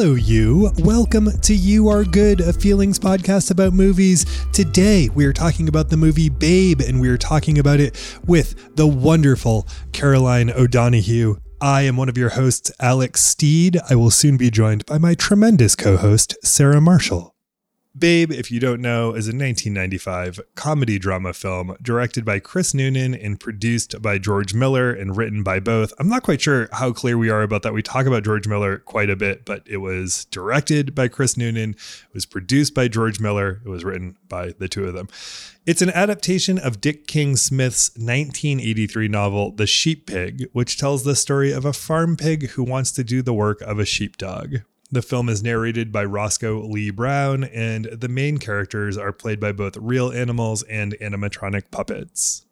Hello, you. Welcome to You Are Good, a feelings podcast about movies. Today, we are talking about the movie Babe, and we are talking about it with the wonderful Caroline O'Donoghue. I am one of your hosts, Alex Steed. I will soon be joined by my tremendous co host, Sarah Marshall. Babe, if you don't know, is a 1995 comedy drama film directed by Chris Noonan and produced by George Miller and written by both. I'm not quite sure how clear we are about that. We talk about George Miller quite a bit, but it was directed by Chris Noonan, it was produced by George Miller, it was written by the two of them. It's an adaptation of Dick King Smith's 1983 novel, The Sheep Pig, which tells the story of a farm pig who wants to do the work of a sheepdog. The film is narrated by Roscoe Lee Browne, and the main characters are played by both real animals and animatronic puppets.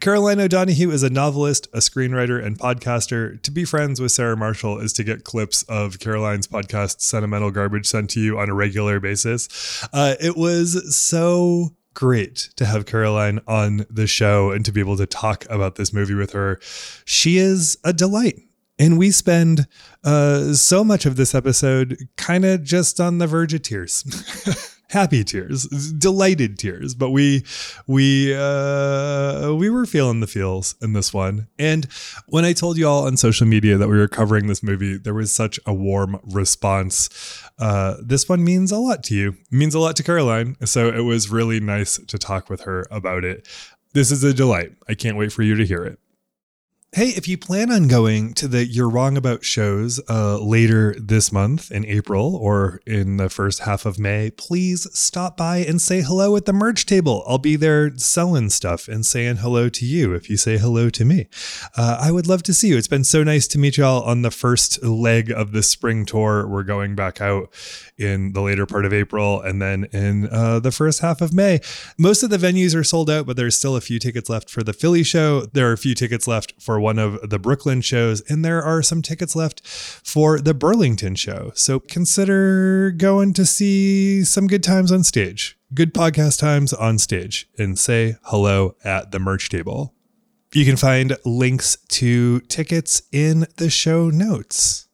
Caroline O'Donoghue is a novelist, a screenwriter, and podcaster. To be friends with Sarah Marshall is to get clips of Caroline's podcast, Sentimental Garbage, sent to you on a regular basis. Uh, it was so great to have Caroline on the show and to be able to talk about this movie with her. She is a delight. And we spend uh, so much of this episode kind of just on the verge of tears. Happy tears, delighted tears, but we we uh, we were feeling the feels in this one. And when I told you all on social media that we were covering this movie, there was such a warm response. Uh, this one means a lot to you, it means a lot to Caroline. So it was really nice to talk with her about it. This is a delight. I can't wait for you to hear it. Hey, if you plan on going to the You're Wrong About shows uh, later this month in April or in the first half of May, please stop by and say hello at the merch table. I'll be there selling stuff and saying hello to you if you say hello to me. Uh, I would love to see you. It's been so nice to meet y'all on the first leg of the spring tour. We're going back out in the later part of April and then in uh, the first half of May. Most of the venues are sold out, but there's still a few tickets left for the Philly show. There are a few tickets left for one of the Brooklyn shows, and there are some tickets left for the Burlington show. So consider going to see some good times on stage, good podcast times on stage, and say hello at the merch table. You can find links to tickets in the show notes.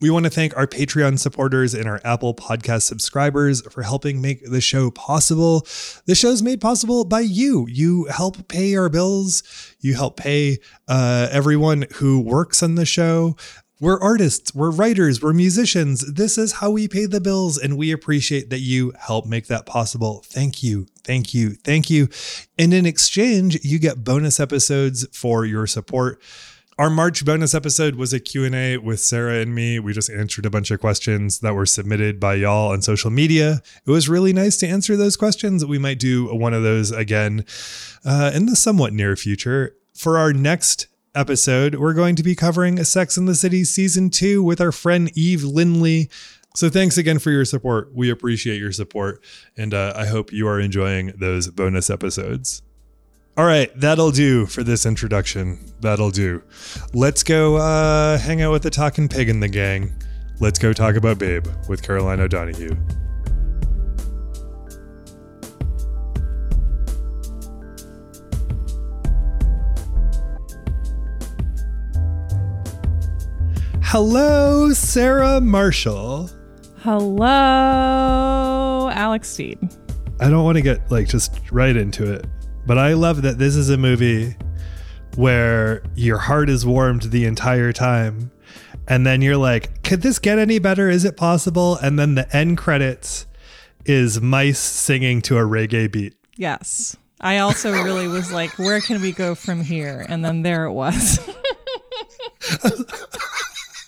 We want to thank our Patreon supporters and our Apple Podcast subscribers for helping make the show possible. The show's made possible by you. You help pay our bills. You help pay uh, everyone who works on the show. We're artists, we're writers, we're musicians. This is how we pay the bills, and we appreciate that you help make that possible. Thank you, thank you, thank you. And in exchange, you get bonus episodes for your support. Our March bonus episode was a Q&A with Sarah and me. We just answered a bunch of questions that were submitted by y'all on social media. It was really nice to answer those questions. We might do one of those again uh, in the somewhat near future. For our next episode, we're going to be covering Sex in the City season 2 with our friend Eve Lindley. So thanks again for your support. We appreciate your support and uh, I hope you are enjoying those bonus episodes. All right, that'll do for this introduction. That'll do. Let's go uh, hang out with the talking pig in the gang. Let's go talk about Babe with Caroline O'Donoghue. Hello, Sarah Marshall. Hello, Alex Steed. I don't want to get like just right into it, but I love that this is a movie where your heart is warmed the entire time. And then you're like, could this get any better? Is it possible? And then the end credits is mice singing to a reggae beat. Yes. I also really was like, where can we go from here? And then there it was.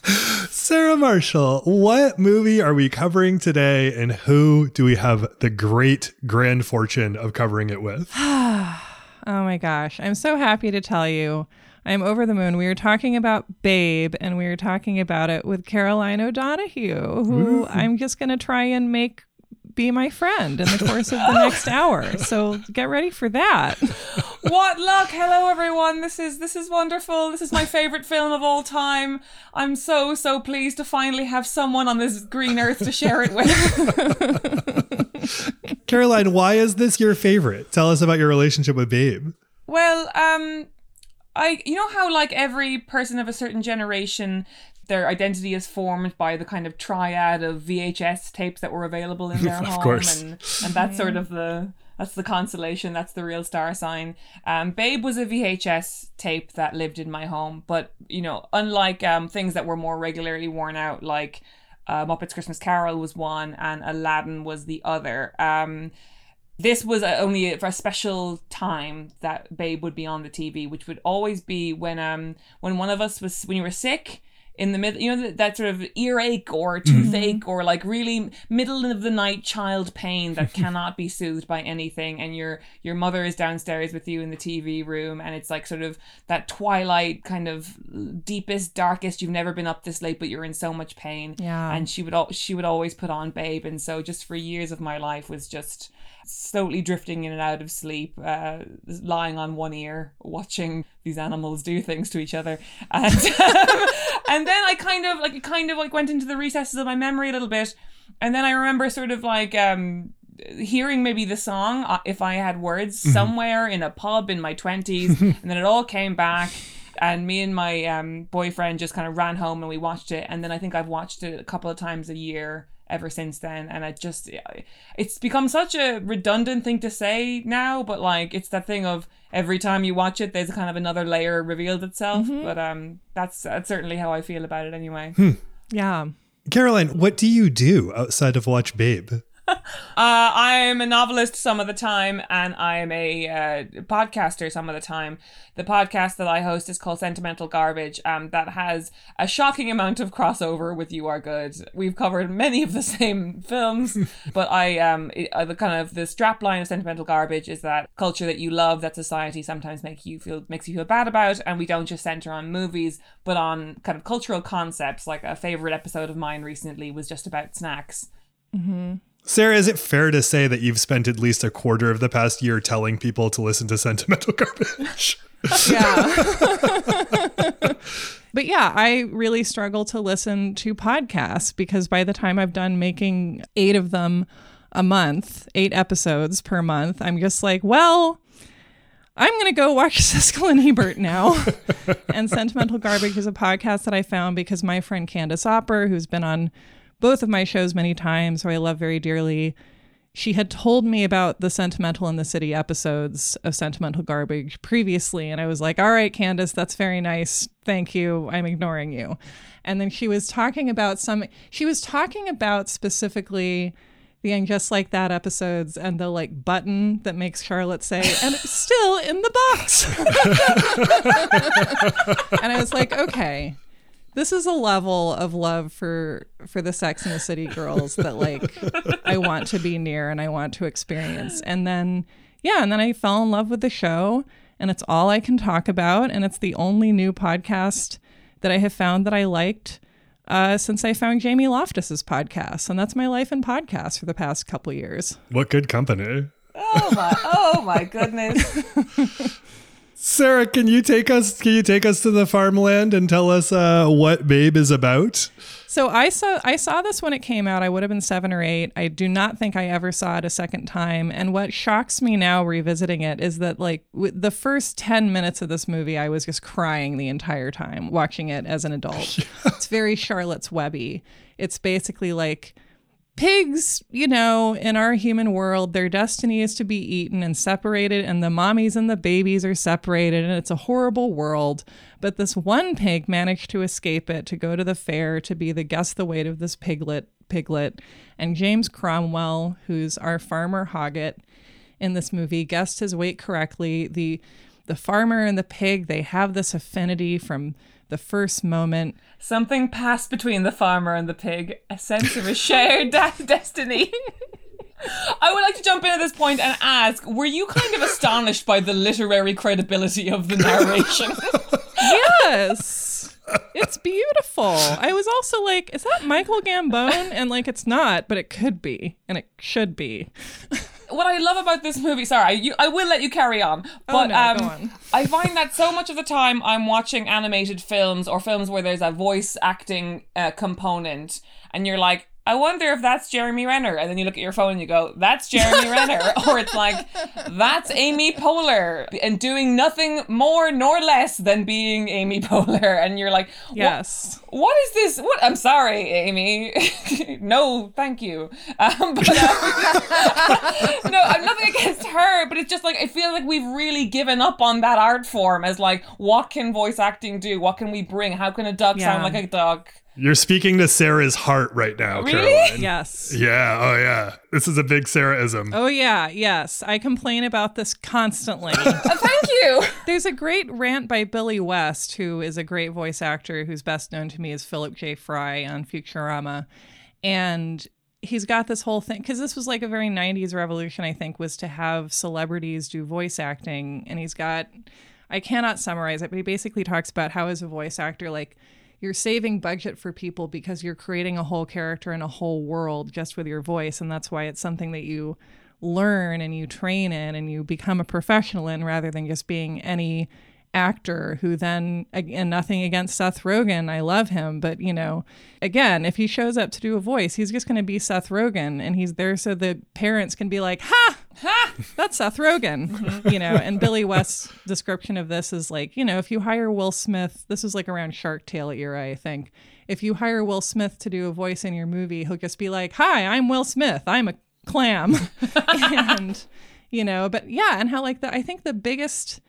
Sarah Marshall, what movie are we covering today and who do we have the great grand fortune of covering it with? oh my gosh. I'm so happy to tell you. I'm over the moon. We were talking about Babe and we were talking about it with Caroline O'Donoghue, who I'm just going to try and make be my friend in the course of the next hour. So get ready for that. what luck hello everyone this is this is wonderful this is my favorite film of all time i'm so so pleased to finally have someone on this green earth to share it with Caroline, why is this your favorite? Tell us about your relationship with Babe. well um i you know how like every person of a certain generation their identity is formed by the kind of triad of VHS tapes that were available in their Of home, course. and and that's sort of the that's the consolation. That's the real star sign. Um, Babe was a VHS tape that lived in my home, but you know, unlike um, things that were more regularly worn out, like uh, Muppets Christmas Carol was one and Aladdin was the other. Um, this was uh, only for a special time that Babe would be on the TV, which would always be when um when one of us was when you were sick in the middle, you know that, that sort of earache or toothache mm-hmm. or like really middle of the night child pain that cannot be soothed by anything, and your your mother is downstairs with you in the TV room, and it's like sort of that twilight kind of deepest darkest. You've never been up this late, but you're in so much pain. Yeah. and she would al- she would always put on Babe, and so just for years of my life was just slowly drifting in and out of sleep, uh, lying on one ear, watching these animals do things to each other, and and then I kind of like it kind of like went into the recesses of my memory a little bit, and then I remember sort of like um hearing maybe the song uh, if I had words somewhere in a pub in my twenties, and then it all came back. And me and my um, boyfriend just kind of ran home and we watched it. And then I think I've watched it a couple of times a year ever since then. And i just it's become such a redundant thing to say now but like it's that thing of every time you watch it there's kind of another layer revealed itself. Mm-hmm. But um that's that's certainly how i feel about it anyway. Hmm. Hmm. Yeah. Caroline, what do you do outside of watch Babe? Uh, I'm a novelist some of the time, and I'm a uh, podcaster some of the time. The podcast that I host is called Sentimental Garbage. Um, that has a shocking amount of crossover with You Are Good. We've covered many of the same films, but I um, it, uh, the kind of the strapline of Sentimental Garbage is that culture that you love, that society sometimes make you feel makes you feel bad about, and we don't just center on movies, but on kind of cultural concepts. Like a favorite episode of mine recently was just about snacks. Sarah, is it fair to say that you've spent at least a quarter of the past year telling people to listen to Sentimental Garbage? Yeah. but yeah, I really struggle to listen to podcasts because by the time I've done making eight of them a month, eight episodes per month, I'm just like, well, I'm going to go watch Siskel and Ebert now. and Sentimental Garbage is a podcast that I found because my friend Candace Opper, who's been on both of my shows many times, who I love very dearly, she had told me about the Sentimental in the City episodes of Sentimental Garbage previously. And I was like, all right, Candace, that's very nice. Thank you. I'm ignoring you. And then she was talking about some, she was talking about specifically the and just like that episodes and the like button that makes Charlotte say, and it's still in the box. and I was like, okay, this is a level of love for for the Sex and the City girls that like I want to be near and I want to experience. And then yeah, and then I fell in love with the show and it's all I can talk about and it's the only new podcast that I have found that I liked uh, since I found Jamie Loftus's podcast, and that's my life in podcasts for the past couple years. what good company. Oh my! Oh my goodness! Sarah, can you take us can you take us to the farmland and tell us uh, what Babe is about? So I saw I saw this when it came out. I would have been seven or eight. I do not think I ever saw it a second time. And what shocks me now revisiting it is that like w- the first ten minutes of this movie, I was just crying the entire time watching it as an adult. it's very Charlotte's Webby. It's basically like pigs, you know, in our human world, their destiny is to be eaten and separated, and the mommies and the babies are separated, and it's a horrible world. But this one pig managed to escape it to go to the fair to be the guess the weight of this piglet. Piglet and James Cromwell, who's our farmer Hoggett in this movie, guessed his weight correctly. The the farmer and the pig they have this affinity from the first moment. Something passed between the farmer and the pig. A sense of a shared de- destiny. I would like to jump in at this point and ask: Were you kind of astonished by the literary credibility of the narration? Yes. It's beautiful. I was also like, is that Michael Gambon? And like, it's not, but it could be, and it should be. what I love about this movie, sorry, you, I will let you carry on, but no, um, on. I find that so much of the time I'm watching animated films or films where there's a voice acting uh, component, and you're like, I wonder if that's Jeremy Renner. And then you look at your phone and you go, that's Jeremy Renner. Or it's like, that's Amy Poehler and doing nothing more nor less than being Amy Poehler. And you're like, Yes. what is this? What? I'm sorry, Amy. no, thank you. Um, but, uh, no, I'm nothing against her, but it's just like I feel like we've really given up on that art form as like, what can voice acting do? What can we bring? How can a duck sound like a duck? You're speaking to Sarah's heart right now, Really? Caroline. Yes. Yeah. Oh, yeah. This is a big Sarahism. Oh yeah, yes. I complain about this constantly. Uh, thank you. There's a great rant by Billy West, who is a great voice actor who's best known to me as Philip J. Fry on Futurama. And he's got this whole thing because this was like a very 90s revolution, I think, was to have celebrities do voice acting. And he's got, I cannot summarize it, but he basically talks about how, as a voice actor, like, you're saving budget for people because you're creating a whole character and a whole world just with your voice. And that's why it's something that you learn and you train in and you become a professional in rather than just being any actor who then again nothing against Seth Rogen I love him but you know again if he shows up to do a voice he's just going to be Seth Rogen and he's there so the parents can be like ha! Ha! That's Seth Rogen mm-hmm. you know and Billy West's description of this is like you know if you hire Will Smith this is like around Shark Tale era I think. If you hire Will Smith to do a voice in your movie he'll just be like hi I'm Will Smith. I'm a clam. And you know but yeah and how like the i think the biggest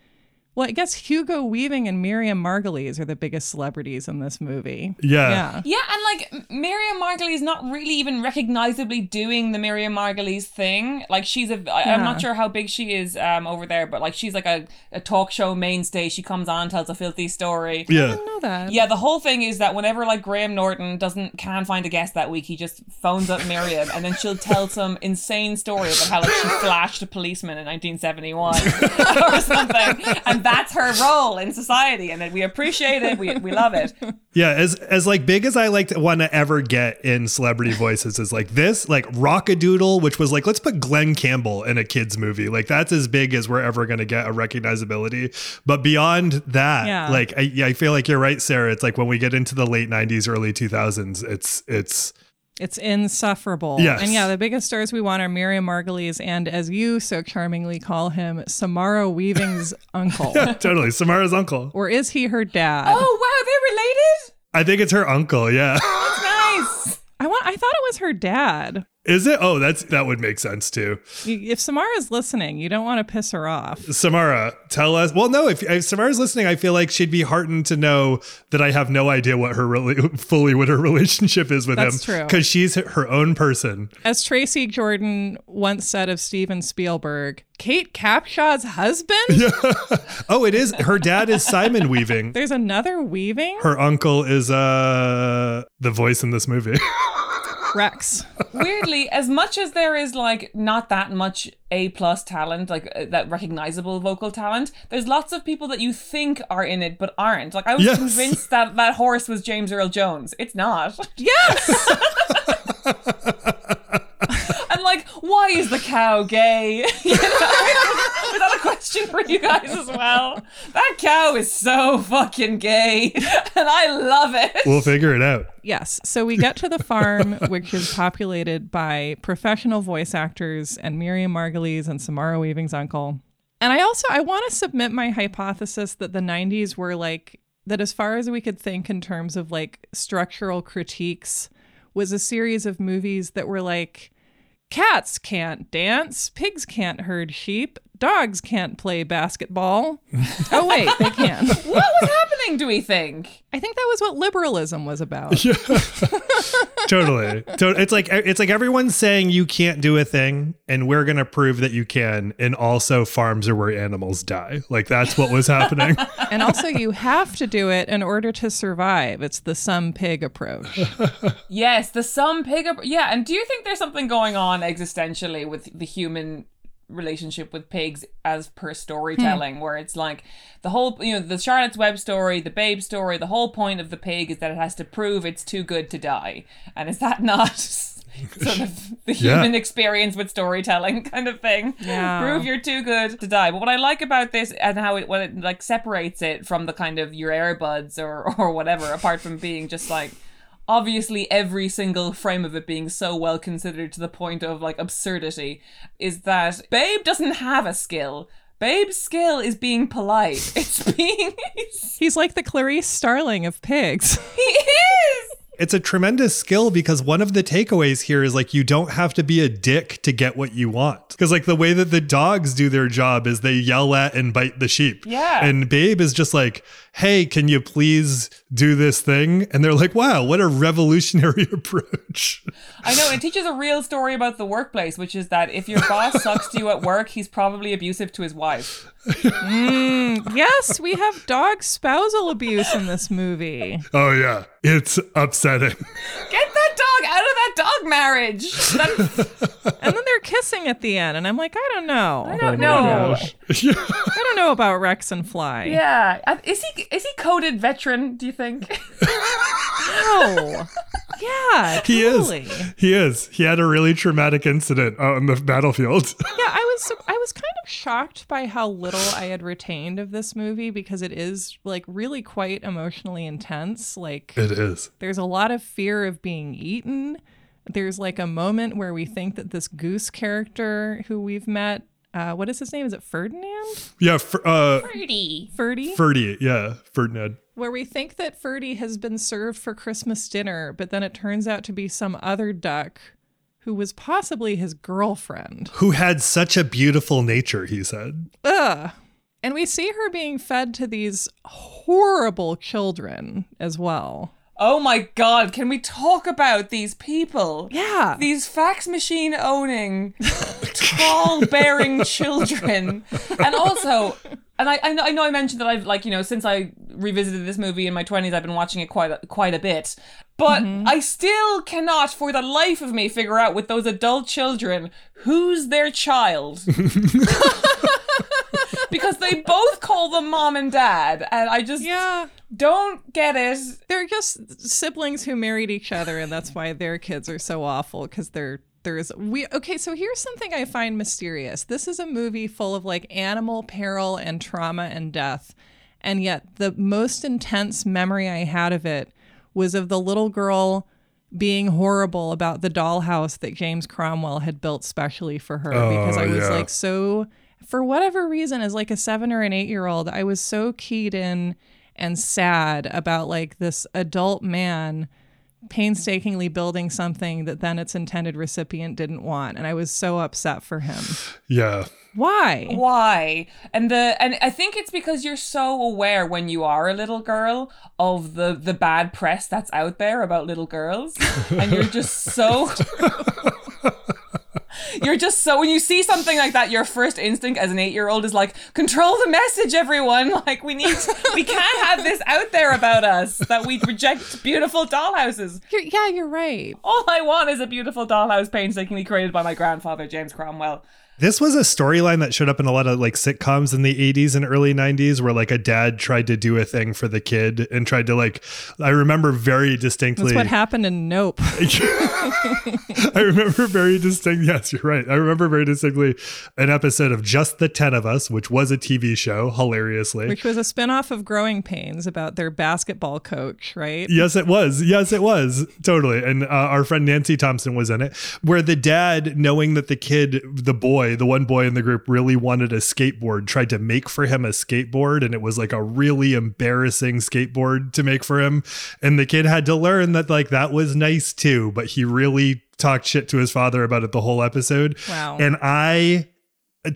well i guess hugo weaving and miriam margolyes are the biggest celebrities in this movie Yeah. yeah Yeah, and like Miriam Margolyes not really even recognizably doing the Miriam Margolyes thing. Like she's a, I, I'm not sure how big she is um over there, but like she's like a, a talk show mainstay. She comes on, tells a filthy story. i Yeah. didn't know that Yeah, the whole thing is that whenever like Graham Norton doesn't can find a guest that week, he just phones up Miriam and then she'll tell some insane story about how like she flashed a policeman in 1971 or something, and that's her role in society, and we appreciate it, we we love it. Yeah, as as like big as I like to want to ever get in celebrity voices is like this, like Rock-a-Doodle, which was like let's put Glen Campbell in a kids movie. Like that's as big as we're ever going to get a recognizability. But beyond that, Yeah. like I, yeah, I feel like you're right, Sarah. It's like when we get into the late '90s, early 2000s, it's it's it's insufferable Yes. and yeah the biggest stars we want are miriam margolyes and as you so charmingly call him samara weaving's uncle totally Samara's uncle. or is he her dad Oh wow, they're related. I think it's her uncle. Yeah, Nice. i want i thought it was her dad is it? Oh, that's that would make sense too. if samara's listening you don't want to piss her off Samara, tell us. Well, no, if, if Samara's listening, I feel like she'd be heartened to know that I have no idea what her really fully what her relationship is with That's him. true. because she's her own person. As Tracy Jordan once said of Steven Spielberg, Kate Capshaw's husband? Oh, it is. Her dad is Simon Weaving. There's another weaving? Her uncle is uh the voice in this movie. Rex. Weirdly, as much as there is like not that much A plus talent, like uh, that recognizable vocal talent, there's lots of people that you think are in it but aren't. Like I was Yes. convinced that that horse was James Earl Jones. It's not. Yes! And like, why is the cow gay? You know? Is that a question for you guys as well? That cow is so fucking gay, and I love it. we'll figure it out. yes. So we get to the farm, which is populated by professional voice actors and Miriam Margolyes and Samara Weaving's uncle. And I also I want to submit my hypothesis that the 90s were like that as far as we could think in terms of like structural critiques was a series of movies that were like cats can't dance, pigs can't herd sheep, dogs can't play basketball. oh wait, they can. What was happening? Do we think? I think that was what liberalism was about. Totally. It's like it's like everyone's saying you can't do a thing, and we're gonna prove that you can. And also, farms are where animals die. Like that's what was happening. And also you have to do it in order to survive. It's the some pig approach. Yes, the some pig. Up- yeah, and do you think there's something going on existentially with the human relationship with pigs as per storytelling hmm. where it's like the whole you know the charlotte's web story the babe story the whole point of the pig is that it has to prove it's too good to die and is that not sort of the Yeah. human experience with storytelling kind of thing Yeah. prove you're too good to die but what i like about this and how it what it like separates it from the kind of your Air Buds or or whatever apart from being just like obviously every single frame of it being so well considered to the point of like absurdity is that Babe doesn't have a skill. Babe's skill is being polite. It's being He's like the Clarice Starling of pigs. he is. It's a tremendous skill because one of the takeaways here is like you don't have to be a dick to get what you want. Because like the way that the dogs do their job is they yell at and bite the sheep. Yeah. And Babe is just like, hey, can you please do this thing? And they're like, wow, what a revolutionary approach. I know it teaches a real story about the workplace, which is that if your boss sucks to you at work, he's probably abusive to his wife. Mm, yes, we have dog spousal abuse in this movie. Oh yeah. It's upsetting. Get that dog out of that dog marriage. That- And then they're kissing at the end, and I'm like, I don't know. I don't know. I don't know about Rex and Fly. Yeah, is he is he coded veteran? Do you think? No. Yeah, He totally. is. He is. He had a really traumatic incident on the battlefield. Yeah, I was I was kind of shocked by how little I had retained of this movie because it is like really quite emotionally intense. Like it is. there's a lot of fear of being eaten. There's like a moment where we think that this goose character who we've met, uh, what is his name? Is it Ferdinand? Yeah. F- uh, Pretty. Ferdy? Ferdy. Yeah. Ferdinand. Where we think that Ferdy has been served for Christmas dinner, but then it turns out to be some other duck who was possibly his girlfriend. Who had such a beautiful nature, he said. Ugh. And we see her being fed to these horrible children as well. Oh my god, can we talk about these people? Yeah. These fax machine owning, tall bearing children. And also, and I, I, know, I know I mentioned that I've, like, you know, since I revisited this movie in my 20s, I've been watching it quite a, quite a bit. But mm-hmm. I still cannot, for the life of me, figure out with those adult children who's their child. because they both call them mom and dad. And I just yeah. don't get it. They're just siblings who married each other, and that's why their kids are so awful because they're there's we okay so here's something i find mysterious this is a movie full of like animal peril and trauma and death and yet the most intense memory i had of it was of the little girl being horrible about the dollhouse that james cromwell had built specially for her because oh, i was yeah. like so for whatever reason as like a seven or an eight year old i was so keyed in and sad about like this adult man painstakingly building something that then its intended recipient didn't want and i was so upset for him. Yeah. why? Why? And the and i think it's because you're so aware when you are a little girl of the the bad press that's out there about little girls and you're just so you're just so when you see something like that your first instinct as an 8-year-old is like control the message everyone. Like we need we can't have this out there about us that we reject beautiful dollhouses. You're, yeah you're right. All i want is a beautiful dollhouse painstakingly created by my grandfather james cromwell This was a storyline that showed up in a lot of like sitcoms in the 80s and early 90s where like a dad tried to do a thing for the kid and tried to like I remember very distinctly that's what happened in nope I remember very distinct. Yes, you're right. I remember very distinctly an episode of Just the Ten of Us, which was a TV show, hilariously. which was a spin-off of growing pains about their basketball coach right Yes, it was. Yes, it was. Totally. And uh, our friend Nancy Thompson was in it, where the dad, knowing that the kid, the boy, the one boy in the group, really wanted a skateboard, tried to make for him a skateboard. And it was like a really embarrassing skateboard to make for him. And the kid had to learn that, like, that was nice too. But he really talked shit to his father about it the whole episode. Wow. And I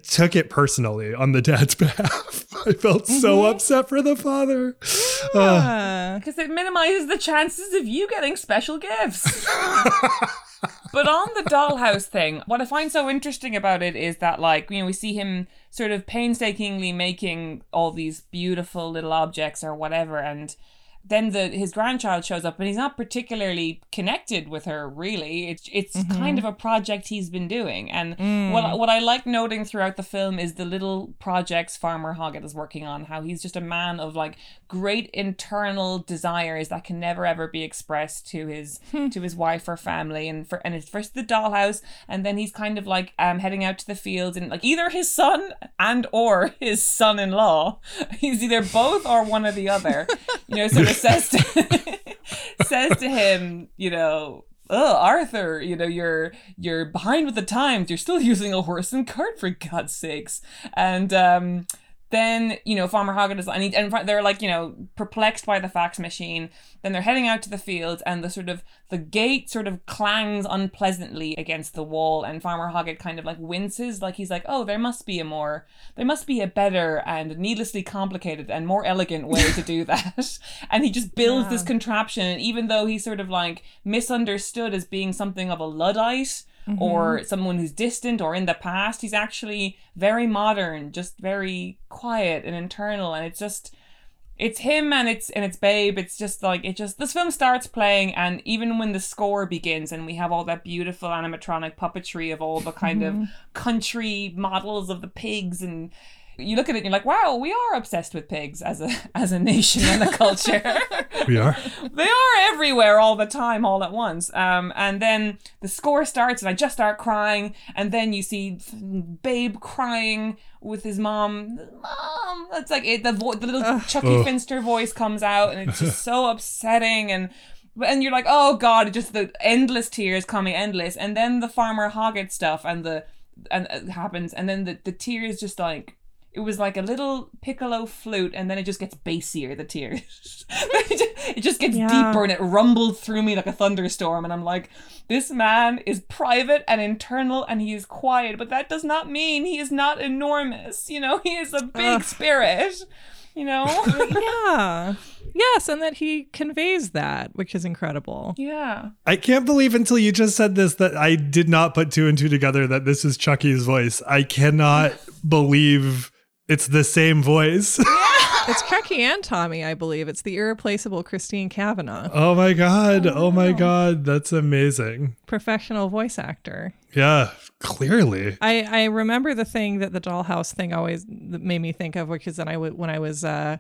took it personally on the dad's behalf. I felt so upset for the father. Uh, Uh, Because it minimizes the chances of you getting special gifts. but on the dollhouse thing, what I find so interesting about it is that, like, you know, we see him sort of painstakingly making all these beautiful little objects or whatever, and then the his grandchild shows up and he's not particularly connected with her really. It's it's mm-hmm. kind of a project he's been doing. And mm. what what I like noting throughout the film is the little projects farmer Hoggett is working on how he's just a man of like great internal desires that can never ever be expressed to his hmm. to his wife or family. And for and it's first the dollhouse and then he's kind of like um heading out to the fields and like either his son and or his son-in-law. He's either both or one or the other. You know of says to says to him, you know, oh Arthur, you know, you're you're behind with the times. You're still using a horse and cart for God's sakes. And um then you know farmer hoggett is and, he, and they're like you know perplexed by the fax machine. Then they're heading out to the fields, and the sort of the gate sort of clangs unpleasantly against the wall and farmer hoggett kind of like winces. Like he's like oh there must be a more there must be a better and needlessly complicated and more elegant way to do that. And he just builds yeah. this contraption and even though he's sort of like misunderstood as being something of a luddite mm-hmm. or someone who's distant or in the past. He's actually very modern, just very quiet and internal, and it's just it's him and it's and it's babe it's just like it just this film starts playing and even when the score begins and we have all that beautiful animatronic puppetry of all the kind of mm-hmm. country models of the pigs and you look at it and you're like, wow, we are obsessed with pigs as a as a nation and a culture. we are. they are everywhere all the time, all at once. Um, and then the score starts, and I just start crying, and then you see Babe crying with his mom. Mom, it's like it, the vo- the little Ugh. Chuckie Finster voice comes out, and it's just so upsetting and and you're like, oh god, just the endless tears coming, endless, and then the farmer Hoggett stuff and the and it happens, and then the the tears just like it was like a little piccolo flute and then it just gets bassier the tears. It just gets yeah. deeper and it rumbled through me like a thunderstorm and i'm like this man is private and internal and he is quiet but that does not mean he is not enormous you know? He is a big Ugh. spirit you know? Yeah. Yes and that he conveys that which is incredible. Yeah. I can't believe until you just said this that i did not put two and two together that this is chuckie's voice. I cannot believe it's the same voice. it's Chuckie and Tommy, I believe. It's the irreplaceable Christine Cavanaugh. Oh my god. Oh, oh my god. That's amazing. Professional voice actor. Yeah, clearly. I, I remember the thing that the dollhouse thing always made me think of, which is that I w- when I was uh,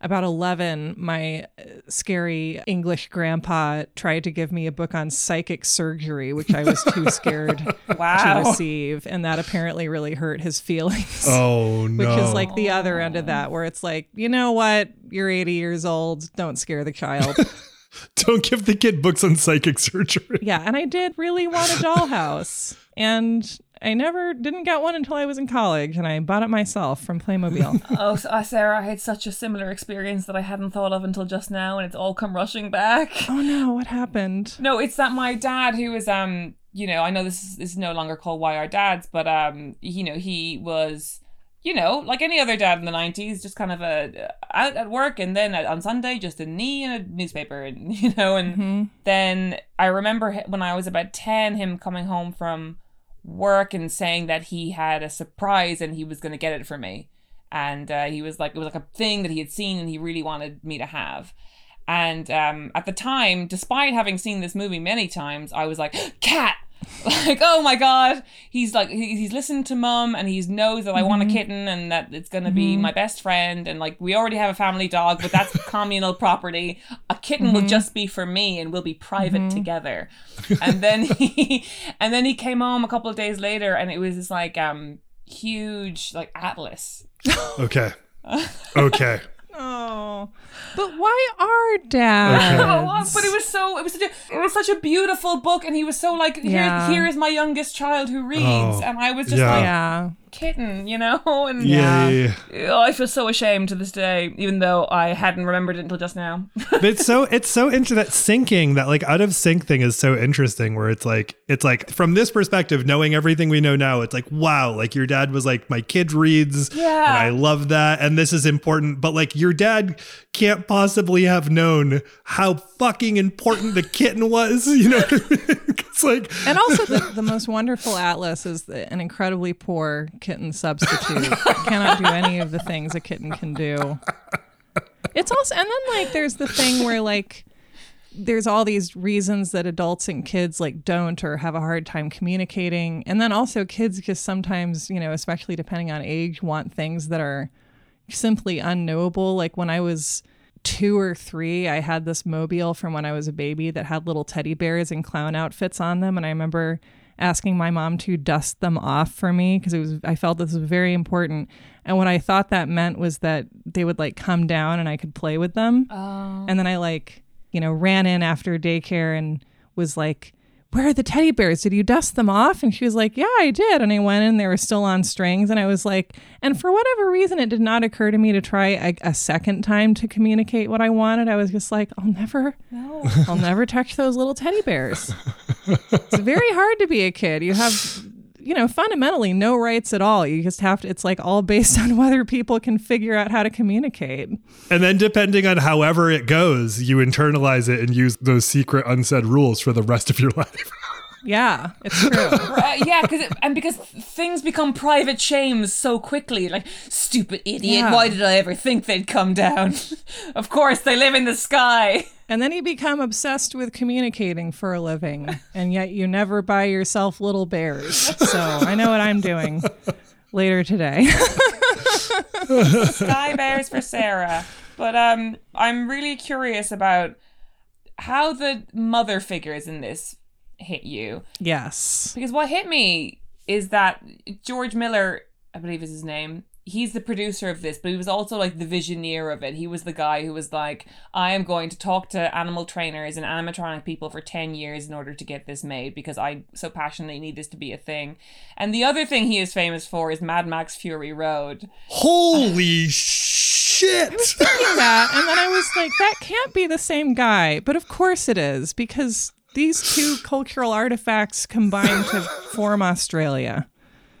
about 11, my uh, scary English grandpa tried to give me a book on psychic surgery, which I was too scared wow. to receive. And that apparently really hurt his feelings. Oh, no. Which is like the other end of that, where it's like, you know what? You're 80 years old. Don't scare the child. Don't give the kid books on psychic surgery. Yeah. And I did really want a dollhouse. And I never didn't get one until I was in college, and I bought it myself from Playmobil. oh, uh, Sarah, I had such a similar experience that I hadn't thought of until just now, and it's all come rushing back. Oh no, what happened? No, it's that my dad, who was um, you know, I know this is, is no longer called Why Are Dads, but um, you know, he was you know, like any other dad in the 90s, just kind of a out at work and then on Sunday just a knee in a newspaper and you know and mm-hmm. then I remember when I was about 10 him coming home from work and saying that he had a surprise and he was going to get it for me. And uh, he was like, it was like a thing that he had seen and he really wanted me to have. And um, at the time, despite having seen this movie many times, I was like, cat, like oh my god he's like he's listened to mum and he knows that i mm-hmm. want a mm-hmm. kitten and that it's going to be mm-hmm. my best friend and like we already have a family dog but that's communal property a kitten mm-hmm. will just be for me and we'll be private mm-hmm. together and then he and then he came home a couple of days later and it was this like um huge like atlas okay okay Oh, but why are dads? Okay. Oh, but it was so it was such a it was such a beautiful book, and he was so like yeah. here, here is my youngest child who reads, oh, and I was just yeah. like, yeah kitten, you know? And yeah, yeah, yeah. Oh, I feel so ashamed to this day, even though I hadn't remembered it until just now. but it's so it's so into that syncing that like out of sync thing is so interesting where it's like it's like from this perspective, knowing everything we know now, it's like, wow, like your dad was like, my kid reads. Yeah. And I love that. And this is important. But like your dad can't possibly have known how fucking important the kitten was, you know? it's like And also the, the most wonderful atlas is the, an incredibly poor kitten substitute. cannot do any of the things a kitten can do. It's also, and then like there's the thing where like there's all these reasons that adults and kids like don't or have a hard time communicating. And then also kids just sometimes, you know, especially depending on age, want things that are simply unknowable. Like when I was two or three, I had this mobile from when I was a baby that had little teddy bears and clown outfits on them. And I remember asking my mom to dust them off for me because it was I felt this was very important. And what I thought that meant was that they would like come down and I could play with them. Oh. And then I like you know, ran in after daycare and was like, where are the teddy bears? Did you dust them off? And she was like, Yeah, I did. And I went and they were still on strings. And I was like, and for whatever reason, it did not occur to me to try a, a second time to communicate what I wanted. I was just like, I'll never, No. I'll never touch those little teddy bears. it's very hard to be a kid. You have, you know, fundamentally no rights at all. You just have to, it's like all based on whether people can figure out how to communicate. And then depending on however it goes, you internalize it and use those secret unsaid rules for the rest of your life. Yeah, it's true. Uh, yeah, because and because things become private shames so quickly. Like stupid idiot. Yeah. Why did I ever think they'd come down? of course, they live in the sky. And then you become obsessed with communicating for a living, and yet you never buy yourself little bears. So I know what I'm doing later today. Sky bears for Sarah. But um, I'm really curious about how the mother figures in this hit you. yes. Because what hit me is that George Miller, I believe is his name, he's the producer of this, but he was also like the visioneer of it. He was the guy who was like, I am going to talk to animal trainers and animatronic people for 10 years in order to get this made because I so passionately need this to be a thing. And the other thing he is famous for is Mad Max Fury Road. Holy shit! I was Thinking that, and then I was like, that can't be the same guy. But of course it is, because these two cultural artifacts combine to form Australia.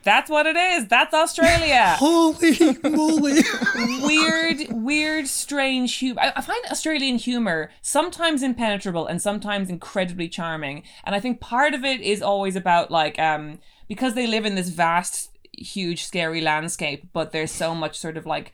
That's what it is. That's Australia. Holy moly! weird, weird, strange humor. I I find Australian humor sometimes impenetrable and sometimes incredibly charming. And I think part of it is always about like um because they live in this vast, huge, scary landscape, but there's so much sort of like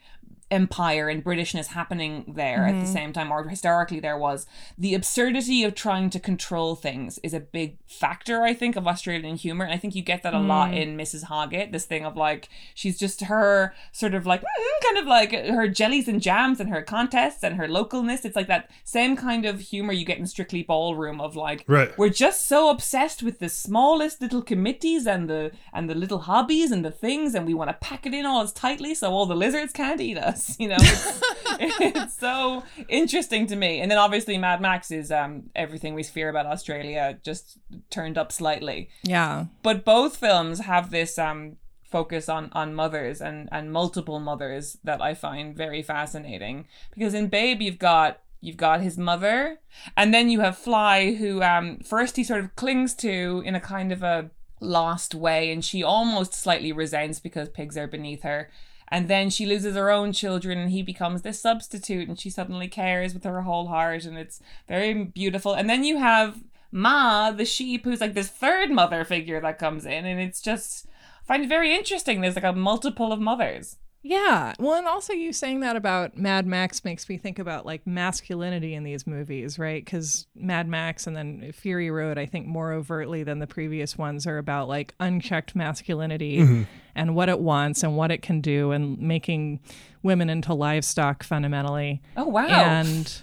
empire and britishness happening there at the same time or historically there was the absurdity of trying to control things is a big factor i think of australian humor and i think you get that a lot in mrs hoggett this thing of like she's just her sort of like mm, kind of like her jellies and jams and her contests and her localness. It's like that same kind of humor you get in strictly ballroom of like Right. we're just so obsessed with the smallest little committees and the and the little hobbies and the things and we want to pack it in all as tightly so all the lizards can't eat us you know it's, it's so interesting to me. And then obviously mad max is um everything we fear about australia just turned up slightly. Yeah. but both films have this um focus on on mothers and and multiple mothers that I find very fascinating. Because in Babe you've got you've got his mother and then you have Fly who um first he sort of clings to in a kind of a lost way and she almost slightly resents because pigs are beneath her and then she loses her own children and he becomes this substitute and she suddenly cares with her whole heart and it's very beautiful and then you have Ma, the sheep, who's like this third mother figure that comes in, and it's just I find it very interesting. There's like a multiple of mothers. Yeah. Well, and also you saying that about Mad Max makes me think about like masculinity in these movies, right? Because Mad Max and then Fury Road, I think more overtly than the previous ones, are about like unchecked masculinity mm-hmm. and what it wants and what it can do and making women into livestock fundamentally. Oh wow! And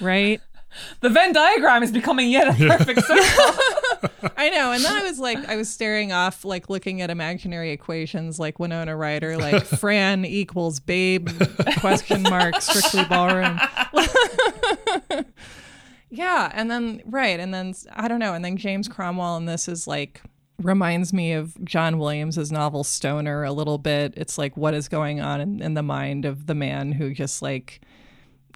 right? the Venn diagram is becoming yet a perfect circle. I know. And then I was like, I was staring off, like looking at imaginary equations like Winona Ryder, like Fran equals babe, question mark, strictly ballroom. yeah. And then, right. And then, I don't know. And then James Cromwell and this is like, reminds me of John Williams's novel Stoner a little bit. It's like, what is going on in, in the mind of the man who just like,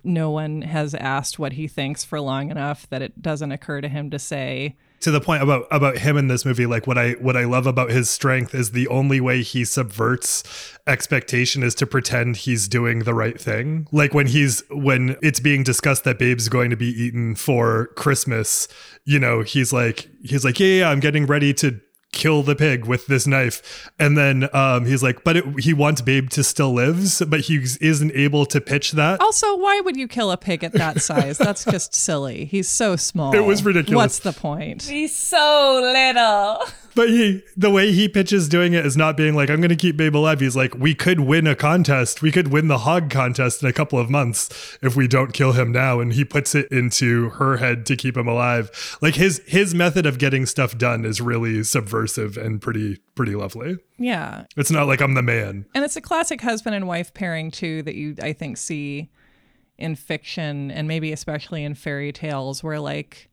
no one has asked what he thinks for long enough that it doesn't occur to him to say, to the point about about him in this movie like what i what i love about his strength is the only way he subverts expectation is to pretend he's doing the right thing. Like when he's when it's being discussed that babe's going to be eaten for christmas you know he's like he's like yeah, yeah i'm getting ready to kill the pig with this knife and then um he's like but it, he wants babe to still lives but he isn't able to pitch that Also, why would you kill a pig at that size? That's just silly. He's so small. It was ridiculous. What's the point? He's so little. But he, the way he pitches doing it is not being like, I'm going to keep Babe alive. He's like, we could win a contest. We could win the hog contest in a couple of months if we don't kill him now. And he puts it into her head to keep him alive. Like his, his method of getting stuff done is really subversive and pretty, pretty lovely. Yeah. It's not like I'm the man. And it's a classic husband and wife pairing too that you I think see in fiction and maybe especially in fairy tales where like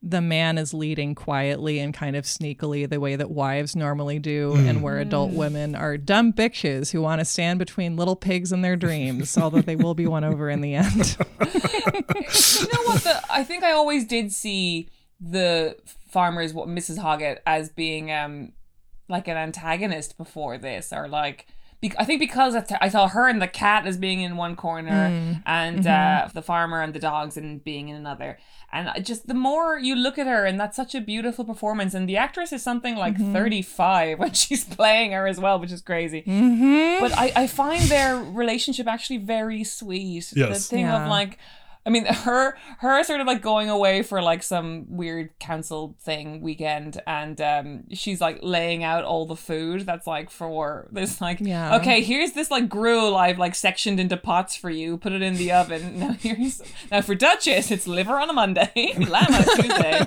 the man is leading quietly and kind of sneakily the way that wives normally do and where adult women are dumb bitches who want to stand between little pigs and their dreams although they will be won over in the end you know what? The, I think I always did see the farmers, what Mrs. Hoggett, as being um like an antagonist before this, or like. Be- I think because I, I saw her and the cat as being in one corner, and uh, the farmer and the dogs and being in another. And just the more you look at her, and that's such a beautiful performance. And the actress is something like mm-hmm. thirty five when she's playing her as well, which is crazy. Mm-hmm. But I, I find their relationship actually very sweet. Yes. The Yes. thing of like I mean, her her sort of like going away for like some weird council thing weekend, and um, she's like laying out all the food that's like for this like Yeah. okay, here's this like gruel I've like sectioned into pots for you. Put it in the oven. Now here's now for Duchess, it's liver on a Monday, lamb on a Tuesday.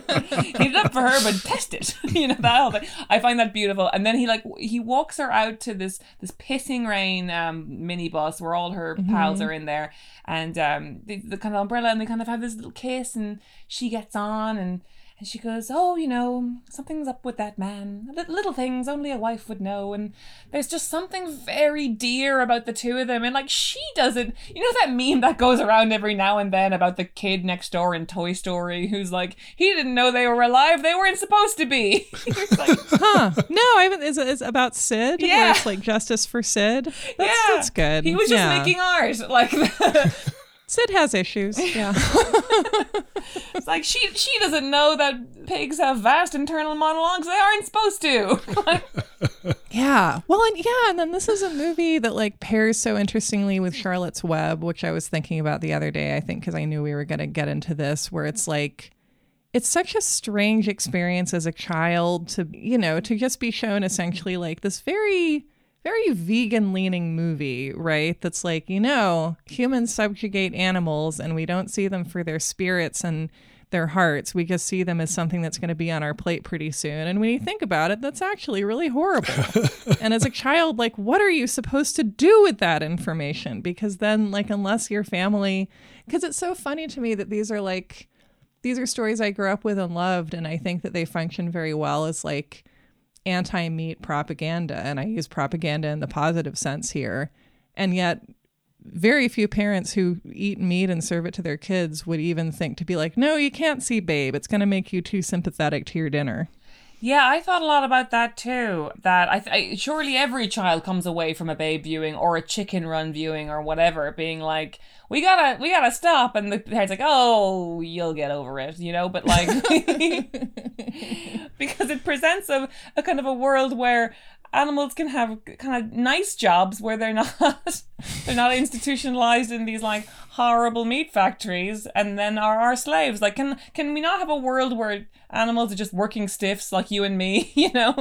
Heat it up for her, but test it. you know that whole thing. I find that beautiful. And then he like he walks her out to this this pissing rain um minibus where all her pals are in there, and um the, the kind of umbrella, and they kind of have this little kiss, and she gets on and. And she goes, Oh, you know, something's up with that man. Li- Little things only a wife would know. And there's just something very dear about the two of them. And like, she doesn't. You know that meme that goes around every now and then about the kid next door in Toy Story who's like, he didn't know they were alive. They weren't supposed to be. it's like, huh no i haven't is it about sid Yeah. it's like justice for sid that's, yeah. that's good He was just Yeah. making art. Like, sid has issues yeah it's like she she doesn't know that pigs have vast internal monologues. They aren't supposed to. Yeah. Well, and yeah, and then this is a movie that like pairs so interestingly with Charlotte's Web, which I was thinking about the other day, I think because I knew we were going to get into this where it's like it's such a strange experience as a child to, you know, to just be shown essentially like this very very vegan leaning movie, right? That's like, you know, humans subjugate animals and we don't see them for their spirits and their hearts. We just see them as something that's going to be on our plate pretty soon. And when you think about it, that's actually really horrible. and as a child, like, what are you supposed to do with that information? Because then, like, unless your family, because it's so funny to me that these are like, these are stories I grew up with and loved. And I think that they function very well as like anti meat propaganda. And I use propaganda in the positive sense here. And yet, very few parents who eat meat and serve it to their kids would even think to be like, no, you can't see Babe. It's going to make you too sympathetic to your dinner. Yeah, I thought a lot about that too. That I, th- I surely every child comes away from a babe viewing or a chicken run viewing or whatever, being like, "We gotta, we gotta stop," and the parents like, "Oh, you'll get over it," you know. But like, because it presents a, a kind of a world where animals can have kind of nice jobs where they're not they're not institutionalized in these like horrible meat factories and then are our slaves like can can we not have a world where animals are just working stiffs like you and me you know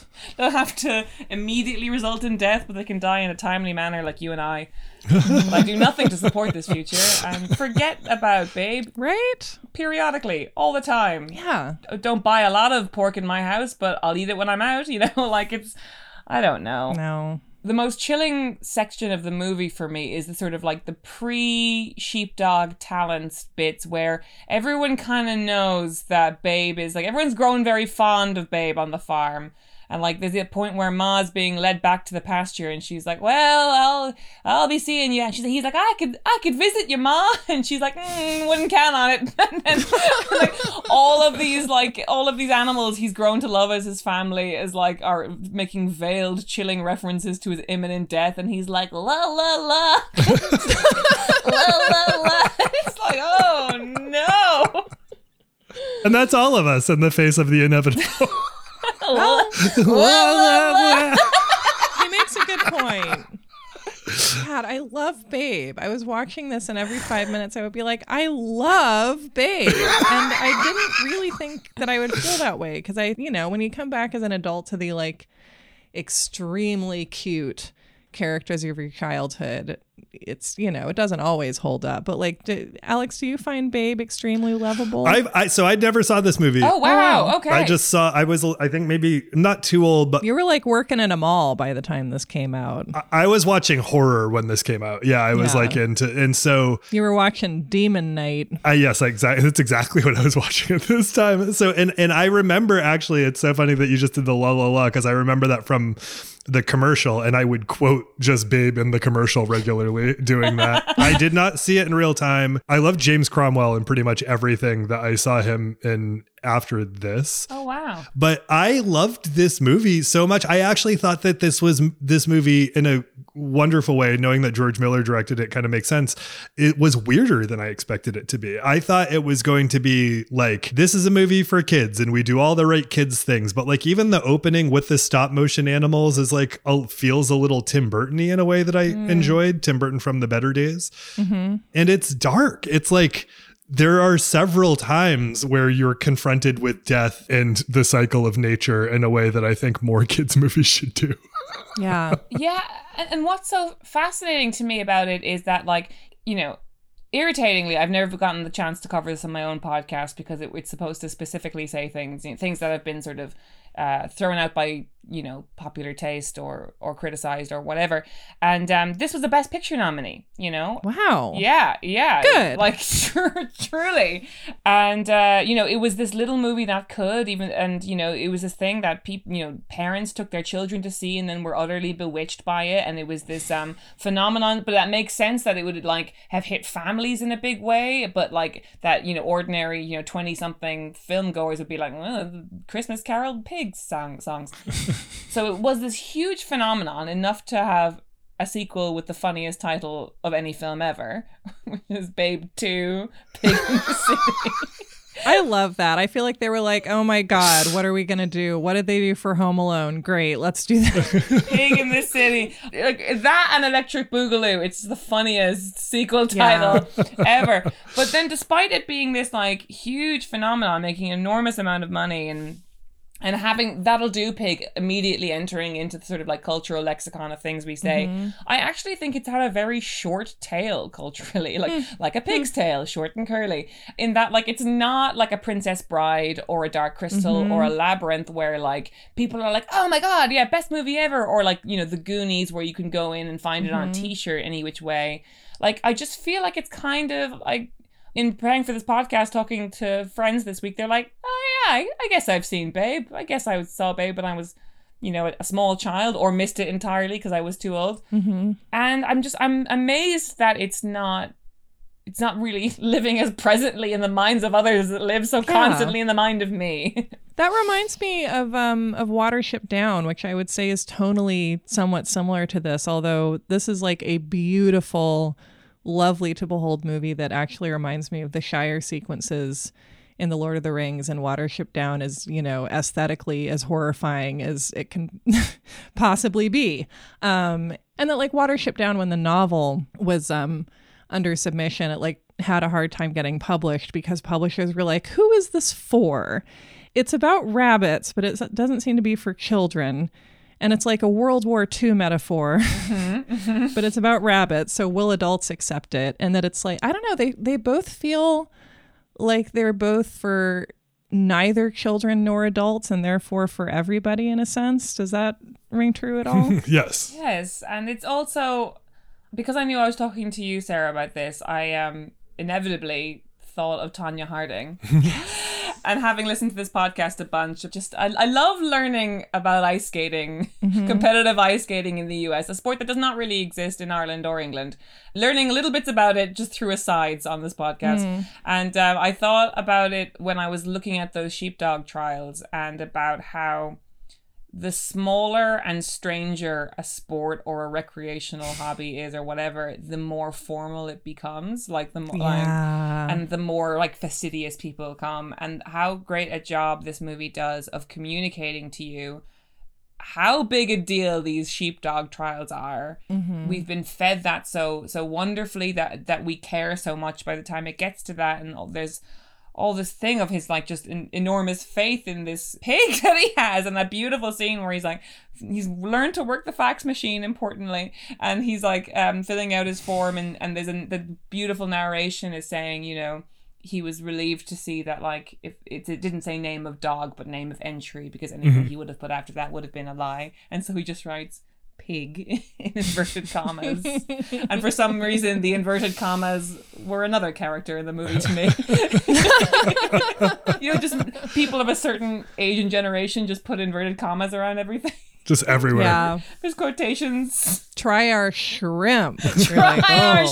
they'll have to immediately result in death but they can die in a timely manner like you and i i do nothing to support this future and forget about babe Right? periodically all the time Yeah. Uh, don't buy a lot of pork in my house, but I'll eat it when I'm out, you know? like it's I don't know. No. The most chilling section of the movie for me is the sort of like the pre sheepdog talents bits where everyone kind of knows that Babe is like everyone's grown very fond of Babe on the farm. And like there's a point where Ma's being led back to the pasture and she's like, Well, I'll I'll be seeing you. And she's he's like, I could I could visit your Ma and she's like, mm, wouldn't count on it. and then, like all of these like all of these animals he's grown to love as his family is like are making veiled, chilling references to his imminent death, and he's like, la la la la la la. It's like, oh no. And that's all of us in the face of the inevitable. La la la. He makes a good point. God, I love Babe. I was watching this, and every five minutes I would be like, I love Babe. And I didn't really think that I would feel that way because I, you know, when you come back as an adult to the like extremely cute characters of your childhood, it's you know it doesn't always hold up. But like, do, Alex, do you find Babe extremely lovable? I've, I so I never saw this movie. Oh wow. Oh, wow. Okay. I just saw. I was. I think maybe not too old, but you were like working in a mall by the time this came out. I- I was watching horror when this came out. Yeah, I was Yeah. like into, and so You were watching Demon Knight I yes, exactly. That's exactly what I was watching at this time. So, and and I remember actually, it's so funny that you just did the la la la because I remember that from the commercial, and I would quote just Babe in the commercial regularly doing that. I did not see it in real time. I love James Cromwell in pretty much everything that I saw him in after this. oh wow. But I loved this movie so much. I actually thought that this was this movie in a wonderful way, knowing that George Miller directed it kind of makes sense. It was weirder than I expected it to be. I thought it was going to be like, this is a movie for kids and we do all the right kids things. But like even the opening with the stop motion animals is like a, feels a little Tim Burton in a way that I mm. enjoyed. Tim Burton from the better days. Mm-hmm. And it's dark. It's like there are several times where you're confronted with death and the cycle of nature in a way that I think more kids' movies should do. Yeah. yeah and, and what's so fascinating to me about it is that like you know irritatingly i've never gotten the chance to cover this on my own podcast because it, it's supposed to specifically say things you know, things that have been sort of uh, thrown out by you know popular taste or or criticized or whatever and um this was the best picture nominee you know Wow. yeah, yeah. Good. Like sure, truly. And uh, you know, it was this little movie that could even and you know, it was this thing that people you know, parents took their children to see and then were utterly bewitched by it. And it was this um phenomenon, but that makes sense that it would like have hit families in a big way, but like that, you know, ordinary, you know, twenty something film goers would be like, well, Christmas Carol pigs song songs. So it was this huge phenomenon, enough to have a sequel with the funniest title of any film ever, which is Babe 2 Pig in the City. I love that. I feel like they were like, oh my God, what are we going to do? What did they do for Home Alone? Great, let's do that. Pig in the City. Like that and Electric Boogaloo. It's the funniest sequel Yeah. title ever. But then despite it being this like huge phenomenon, making an enormous amount of money and and having that'll do pig immediately entering into the sort of like cultural lexicon of things we say. Mm-hmm. I actually think it's had a very short tail culturally like hmm. like a hmm. pig's tail short and curly in that like it's not like a princess bride or a dark crystal or a mm-hmm. labyrinth where like people are like oh my god yeah best movie ever or like you know the goonies where you can go in and find it on a mm-hmm. t-shirt any which way. Like i just feel like it's kind of like in preparing for this podcast, talking to friends this week, they're like, "Oh yeah, I, I guess I've seen Babe. I guess I saw Babe when I was, you know, a small child, or missed it entirely because I was too old." Mm-hmm. And I'm just I'm amazed that it's not. It's not really living as presently in the minds of others that live so constantly in the mind of me. that reminds me of um of Watership Down, which I would say is tonally somewhat similar to this, although this is like a beautiful, lovely to behold movie that actually reminds me of the Shire sequences in the Lord of the Rings and Watership Down is, you know, aesthetically as horrifying as it can possibly be. Um, and that like Watership Down when the novel was um under submission, it like had a hard time getting published because publishers were like, who is this for? It's about rabbits, but it doesn't seem to be for children. And it's like a World War II metaphor, but it's about rabbits. So will adults accept it? And that it's like, I don't know, they, they both feel like they're both for neither children nor adults and therefore for everybody in a sense. Does that ring true at all? yes. Yes, and it's also because I knew I was talking to you, Sarah, about this. I um inevitably thought of Tonya Harding, and having listened to this podcast a bunch, just I, I love learning about ice skating, competitive ice skating in the U.S., a sport that does not really exist in Ireland or England. Learning little bits about it just through asides on this podcast, and um, I thought about it when I was looking at those sheepdog trials and about how the smaller and stranger a sport or a recreational hobby is or whatever the more formal it becomes like the more Yeah. and the more like fastidious people come. And how great a job this movie does of communicating to you how big a deal these sheepdog trials are. Mm-hmm. We've been fed that so so wonderfully that that we care so much by the time it gets to that. And there's all this thing of his like just an enormous faith in this pig that he has and that beautiful scene where he's like he's learned to work the fax machine importantly and he's like um filling out his form and and there's a the beautiful narration is saying you know he was relieved to see that like if it, it didn't say name of dog but name of entry because anything he would have put after that would have been a lie. And so he just writes pig in inverted commas and for some reason the inverted commas were another character in the movie to me you know just people of a certain age and generation just put inverted commas around everything Just everywhere. Yeah. there's quotations Try our shrimp. You're like, Try our "Oh,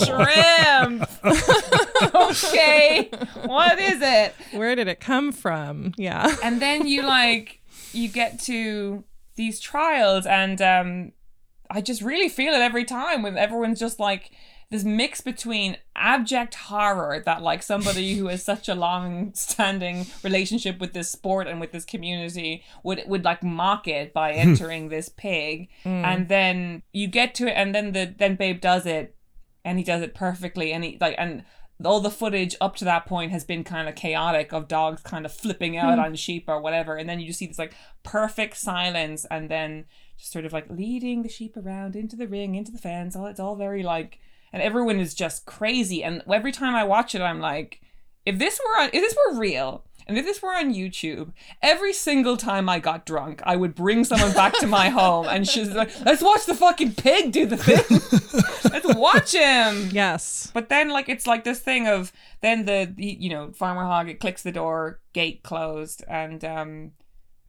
shrimp okay what is it where did it come from? Yeah. and then you like you get to these trials and um i just really feel it every time when everyone's just like this mix between abject horror that like somebody who has such a long standing relationship with this sport and with this community would would like mock it by entering this pig. Mm. And then you get to it and then the then babe does it and he does it perfectly and he like and all the footage up to that point has been kind of chaotic of dogs kind of flipping out hmm. on sheep or whatever and then you just see this like perfect silence and then just sort of like leading the sheep around into the ring into the fence all it's all very like and everyone is just crazy and every time i watch it i'm like if this were on if this were real and if this were on YouTube, every single time I got drunk, I would bring someone back to my home and she's like, let's watch the fucking pig do the thing. let's watch him. Yes. But then, like, it's like this thing of then the, the you know, Farmer Hog, it clicks the door, gate closed, and, um,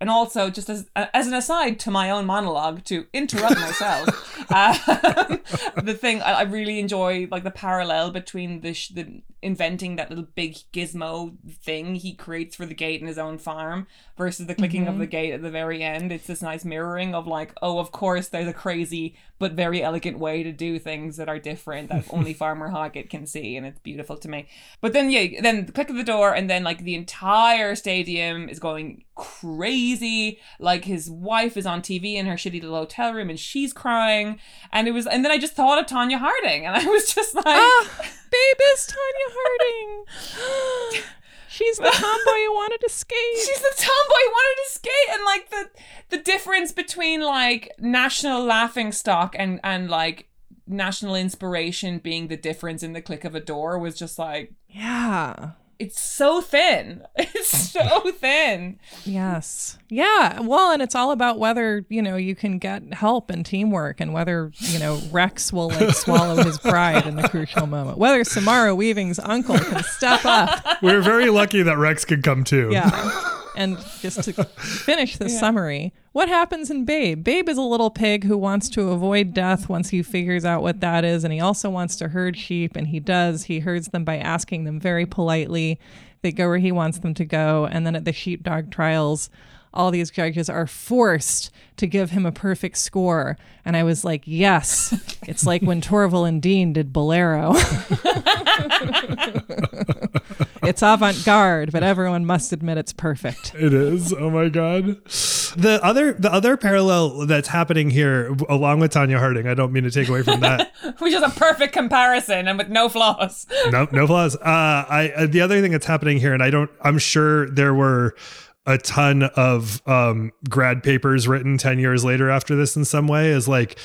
and also, just as as an aside to my own monologue, to interrupt myself, um, the thing I, I really enjoy, like the parallel between the, sh- the inventing that little big gizmo thing he creates for the gate in his own farm versus the clicking of the gate at the very end. It's this nice mirroring of like, oh, of course, there's a crazy but very elegant way to do things that are different that only Farmer Hoggett can see, and it's beautiful to me. But then, yeah, then the click of the door, and then like the entire stadium is going crazy. Like his wife is on TV in her shitty little hotel room, and she's crying. And it was, and then I just thought of Tonya Harding, and I was just like, Ah, babe is Tonya Harding. She's the tomboy who wanted to skate. she's the tomboy who wanted to skate and like the the difference between like national laughing stock and and like national inspiration being the difference in the click of a door was just like yeah. It's so thin it's so thin Yes. Yeah. Well, and it's all about whether, you know, you can get help and teamwork and whether, you know, Rex will like swallow his pride in the crucial moment. Whether Samara Weaving's uncle can step up. We're very lucky that Rex could come too. Yeah. And just to finish the summary, what happens in Babe? Babe is a little pig who wants to avoid death once he figures out what that is. And he also wants to herd sheep. And he does. He herds them by asking them very politely. They go where he wants them to go. And then at the sheepdog trials, all these judges are forced to give him a perfect score. And I was like, yes, it's like when Torvill and Dean did Bolero. it's avant garde, but everyone must admit it's perfect. It is. Oh my god. The other the other parallel that's happening here along with Tonya Harding, I don't mean to take away from that. which is a perfect comparison and with no flaws no no flaws. Uh I uh, the other thing that's happening here and I don't I'm sure there were a ton of um grad papers written 10 years later after this in some way is like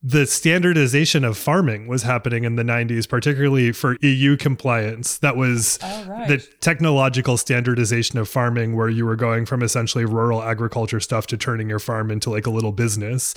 the standardization of farming was happening in the 90s particularly for EU compliance. That was Oh, right. the technological standardization of farming where you were going from essentially rural agriculture stuff to turning your farm into like a little business.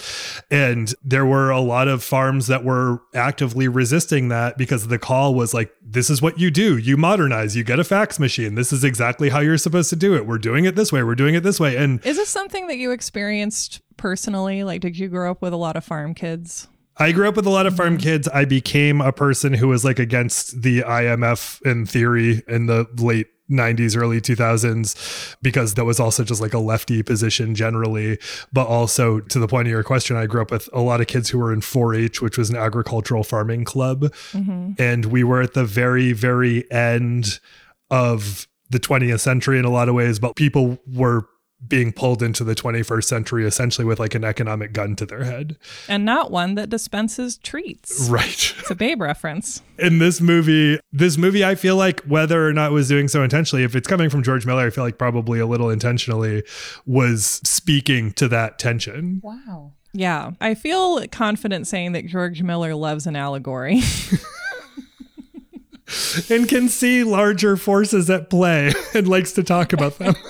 And there were a lot of farms that were actively resisting that because the call was like this is what you do. You modernize. You get a fax machine. This is exactly how you're supposed to do it. We're doing it this way. We're doing it this way. And Is this something that you experienced personally? Like, did you grow up with a lot of farm kids? I grew up with a lot of farm kids. I became a person who was like against the IMF in theory in the late 90s, early 2000s, because that was also just like a lefty position generally. But also, to the point of your question, I grew up with a lot of kids who were in 4 H, which was an agricultural farming club. Mm-hmm. And we were at the very, very end of the 20th century in a lot of ways, but people were being pulled into the 21st century essentially with like an economic gun to their head. And not one that dispenses treats. Right. It's a babe reference. In this movie, this movie, I feel like whether or not it was doing so intentionally, if it's coming from George Miller, I feel like probably a little intentionally was speaking to that tension. Wow. Yeah. I feel confident saying that George Miller loves an allegory. and can see larger forces at play and likes to talk about them.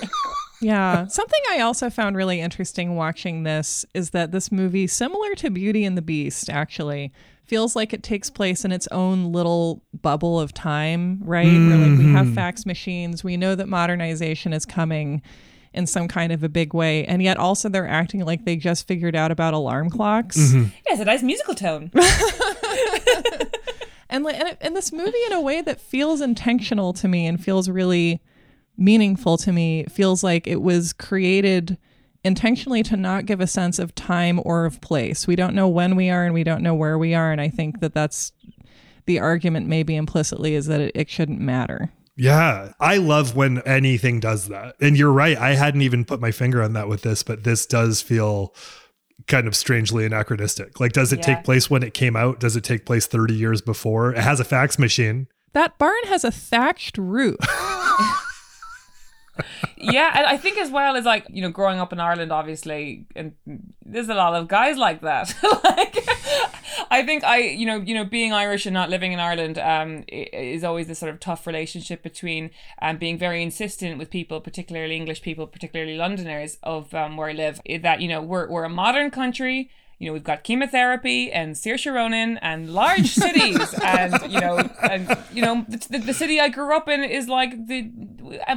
Yeah. Something I also found really interesting watching this is that this movie, similar to Beauty and the Beast, actually feels like it takes place in its own little bubble of time, right? Where like we have mm-hmm. fax machines, we know that modernization is coming in some kind of a big way, and yet also they're acting like they just figured out about alarm clocks. Mm-hmm. Yes, a nice musical tone. and like and, it, and this movie in a way that feels intentional to me and feels really meaningful to me feels like it was created intentionally to not give a sense of time or of place we don't know when we are and we don't know where we are and i think that that's the argument maybe implicitly is that it, it shouldn't matter Yeah, I love when anything does that. And you're right. I hadn't even put my finger on that with this, but this does feel kind of strangely anachronistic. Like, does it Yeah. take place when it came out? Does it take place 30 years before? It has a fax machine. that barn has a thatched roof yeah, and I think as well as like you know growing up in Ireland, obviously, and there's a lot of guys like that. like, I think I you know you know being Irish and not living in Ireland um is always this sort of tough relationship between um being very insistent with people, particularly English people, particularly Londoners of um where I live, that you know we're we're a modern country. You know, we've got chemotherapy and Saoirse Ronan and large cities, and you know, and you know, the, the, city I grew up in is like the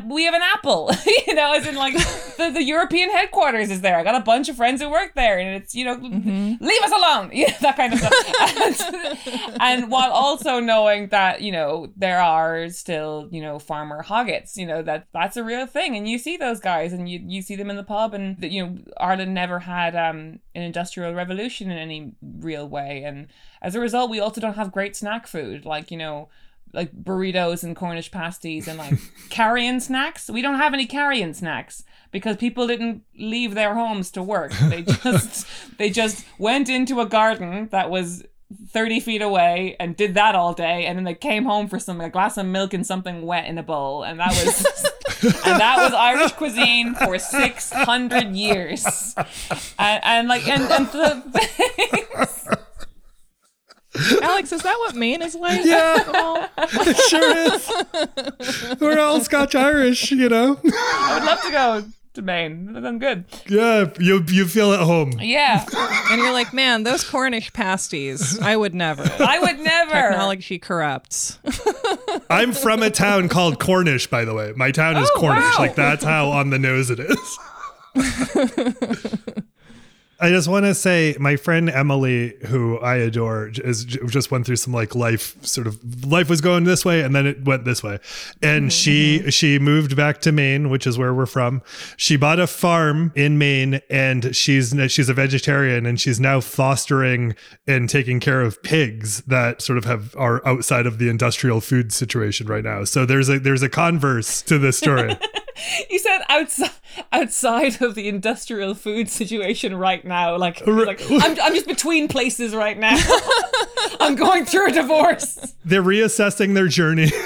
we have an Apple, you know, as in like the, the European headquarters is there. I got a bunch of friends who work there, and it's you know, leave us alone, yeah, that kind of stuff. And, and while also knowing that you know there are still you know farmer hoggetts, you know that that's a real thing, and you see those guys, and you you see them in the pub, and that you know Ireland never had um an industrial revolution in any real way, and as a result, we also don't have great snack food like you know like burritos and Cornish pasties and like carrion snacks. We don't have any carrion snacks because people didn't leave their homes to work. They just they just went into a garden that was 30 feet away and did that all day and then they came home for some a glass of milk and something wet in a bowl and that was and that was Irish cuisine for 600 years and, and like and, and the, alex is that what maine is like Yeah. at? It sure is. We're all Scotch Irish, you know? I would love to go to Maine I'm good Yeah, you, you feel at home. yeah and you're like man those cornish pasties i would never I would never technology corrupts I'm from a town called Cornish, by the way. My town is Oh, Cornish. wow. Like that's how on the nose it is. I just want to say, my friend Emily, who I adore, is just went through some like life sort of life was going this way, and then it went this way, and mm-hmm. she she moved back to Maine, which is where we're from. She bought a farm in Maine, and she's she's a vegetarian, and she's now fostering and taking care of pigs that sort of have are outside of the industrial food situation right now. So there's a there's a converse to this story. You said outside outside of the industrial food situation right now. Like, like I'm, I'm just between places right now. I'm going through a divorce. They're reassessing their journey.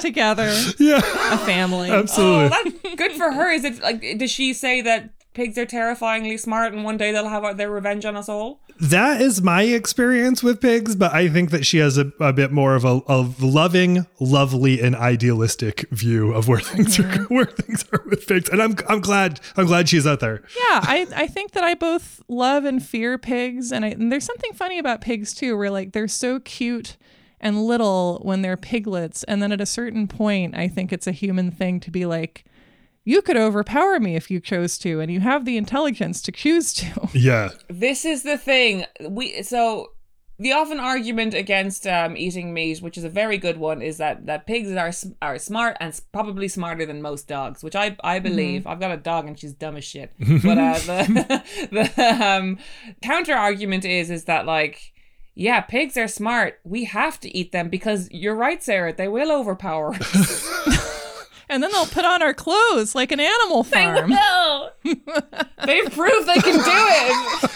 together yeah, a family absolutely. Oh, that's good for her. Is it like does she say that pigs are terrifyingly smart and one day they'll have uh, their revenge on us all? That is my experience with pigs, but I think that she has a, a bit more of a, a loving, lovely, and idealistic view of where things are mm-hmm. where things are with pigs. And I'm I'm glad I'm glad she's out there. yeah I, I think that i both love and fear pigs and, I, and there's something funny about pigs too where like they're so cute and little when they're piglets and then at a certain point i think it's a human thing to be like you could overpower me if you chose to and you have the intelligence to choose to Yeah. This is the thing. We so the often argument against um, eating meat, which is a very good one, is that that pigs are are smart and probably smarter than most dogs, which I I believe. I've got a dog and she's dumb as shit. But uh, the the um, counter argument is is that like. Yeah, pigs are smart. We have to eat them because you're right, Sarah. They will overpower us. And then they'll put on our clothes like an animal farm. They've proved they can do it.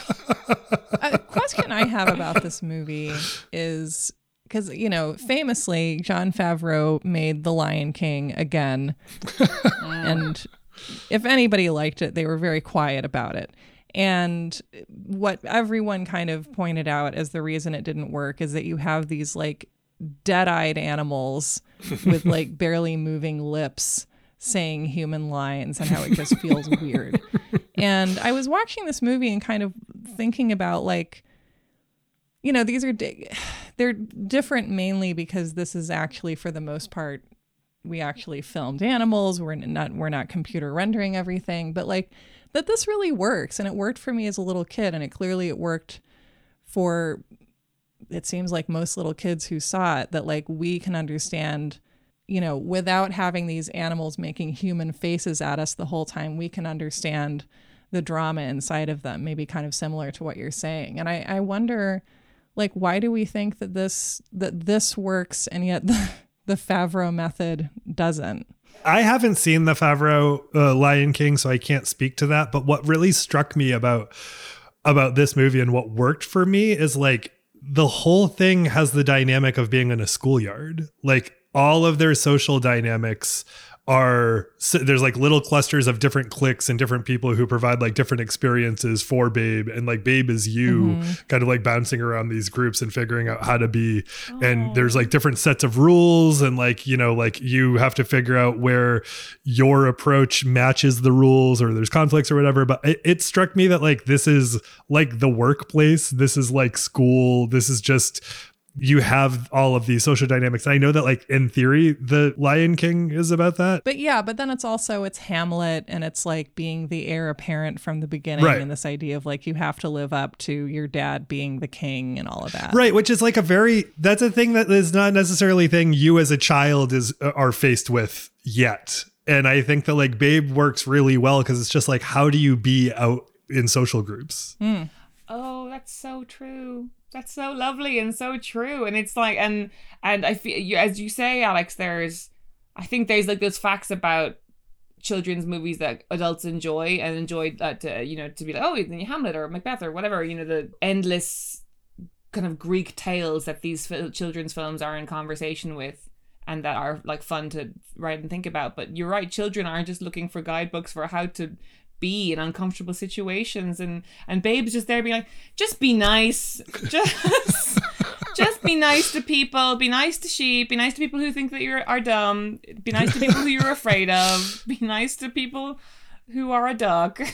A question I have about this movie is because you know famously Jon Favreau made The Lion King again, and if anybody liked it, they were very quiet about it. And what everyone kind of pointed out as the reason it didn't work is that you have these like dead-eyed animals with like barely moving lips saying human lines and how it just feels weird. And I was watching this movie and kind of thinking about like you know, these are di- they're different mainly because this is actually for the most part we actually filmed animals. We're not we're not computer rendering everything, but like that this really works and it worked for me as a little kid and it clearly it worked for it seems like most little kids who saw it that like we can understand you know without having these animals making human faces at us the whole time we can understand the drama inside of them maybe kind of similar to what you're saying and i i wonder like why do we think that this that this works and yet the, the favreau method doesn't I haven't seen the Favreau uh, Lion King, so I can't speak to that. But what really struck me about about this movie and what worked for me is like the whole thing has the dynamic of being in a schoolyard. Like all of their social dynamics are so there's like little clusters of different cliques and different people who provide like different experiences for babe. And like babe is you Mm-hmm. kind of like bouncing around these groups and figuring out how to be. And there's like different sets of rules and like you know like you have to figure out where your approach matches the rules or there's conflicts or whatever. But it, it struck me that like this is like the workplace. This is like school. This is just you have all of these social dynamics. I know that like in theory the Lion King is about that. But yeah, but then it's also it's Hamlet and it's like being the heir apparent from the beginning Right. and this idea of like you have to live up to your dad being the king and all of that. Right, which is like a very that's a thing that is not necessarily a thing you as a child is uh, are faced with yet. And I think that like Babe works really well because it's just like how do you be out in social groups? Oh, that's so true. That's so lovely and so true. And it's like, and and I feel you as you say, Alex. There's, I think there's like those facts about children's movies that adults enjoy and enjoy uh, to you know to be like oh Hamlet or Macbeth or whatever you know the endless kind of Greek tales that these children's films are in conversation with and that are like fun to write and think about. But you're right, children aren't just looking for guidebooks for how to be in uncomfortable situations. And and babe's just there being like just be nice. Just just be nice to people. Be nice to sheep. Be nice to people who think that you're are dumb. Be nice to people who you're afraid of. Be nice to people who are a duck.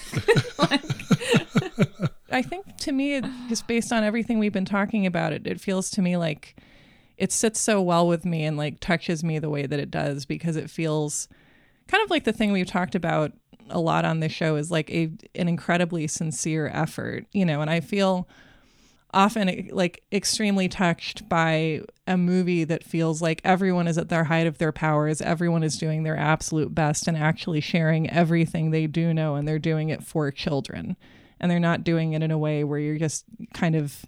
Like, I think to me, it- just based on everything we've been talking about, it, it feels to me like it sits so well with me and like touches me the way that it does because it feels kind of like the thing we've talked about a lot on this show is like a an incredibly sincere effort, you know, and I feel often eh, like extremely touched by a movie that feels like everyone is at their height of their powers, everyone is doing their absolute best and actually sharing everything they do know and they're doing it for children. And they're not doing it in a way where you're just kind of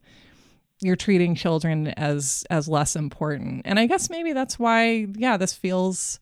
you're treating children as as less important. And I guess maybe that's why yeah, this feels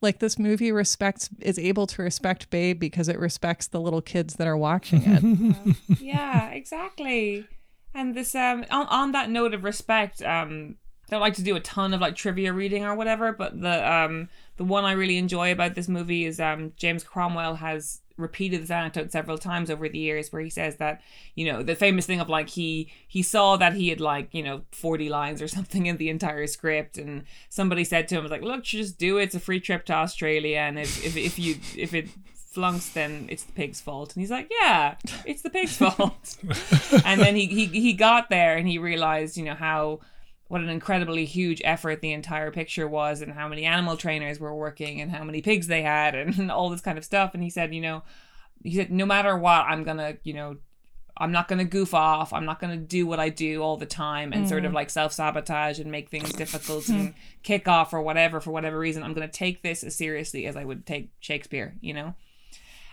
like this movie respects is able to respect Babe because it respects the little kids that are watching it. yeah exactly and this um on, on that note of respect um I don't like to do a ton of like trivia reading or whatever, but the um the one I really enjoy about this movie is um James Cromwell has repeated this anecdote several times over the years where he says that you know the famous thing of like he he saw that he had like you know 40 lines or something in the entire script and somebody said to him was like look just do it. It's a free trip to Australia and if if, if you if it flunks then it's the pig's fault. And he's like yeah it's the pig's fault. And then he, he he got there and he realized you know how what an incredibly huge effort the entire picture was and how many animal trainers were working and how many pigs they had and all this kind of stuff. And he said you know he said no matter what i'm gonna you know i'm not gonna goof off. I'm not gonna do what i do all the time and sort of mm. like self-sabotage and make things difficult hmm. and kick off or whatever for whatever reason. I'm gonna take this as seriously as i would take shakespeare you know?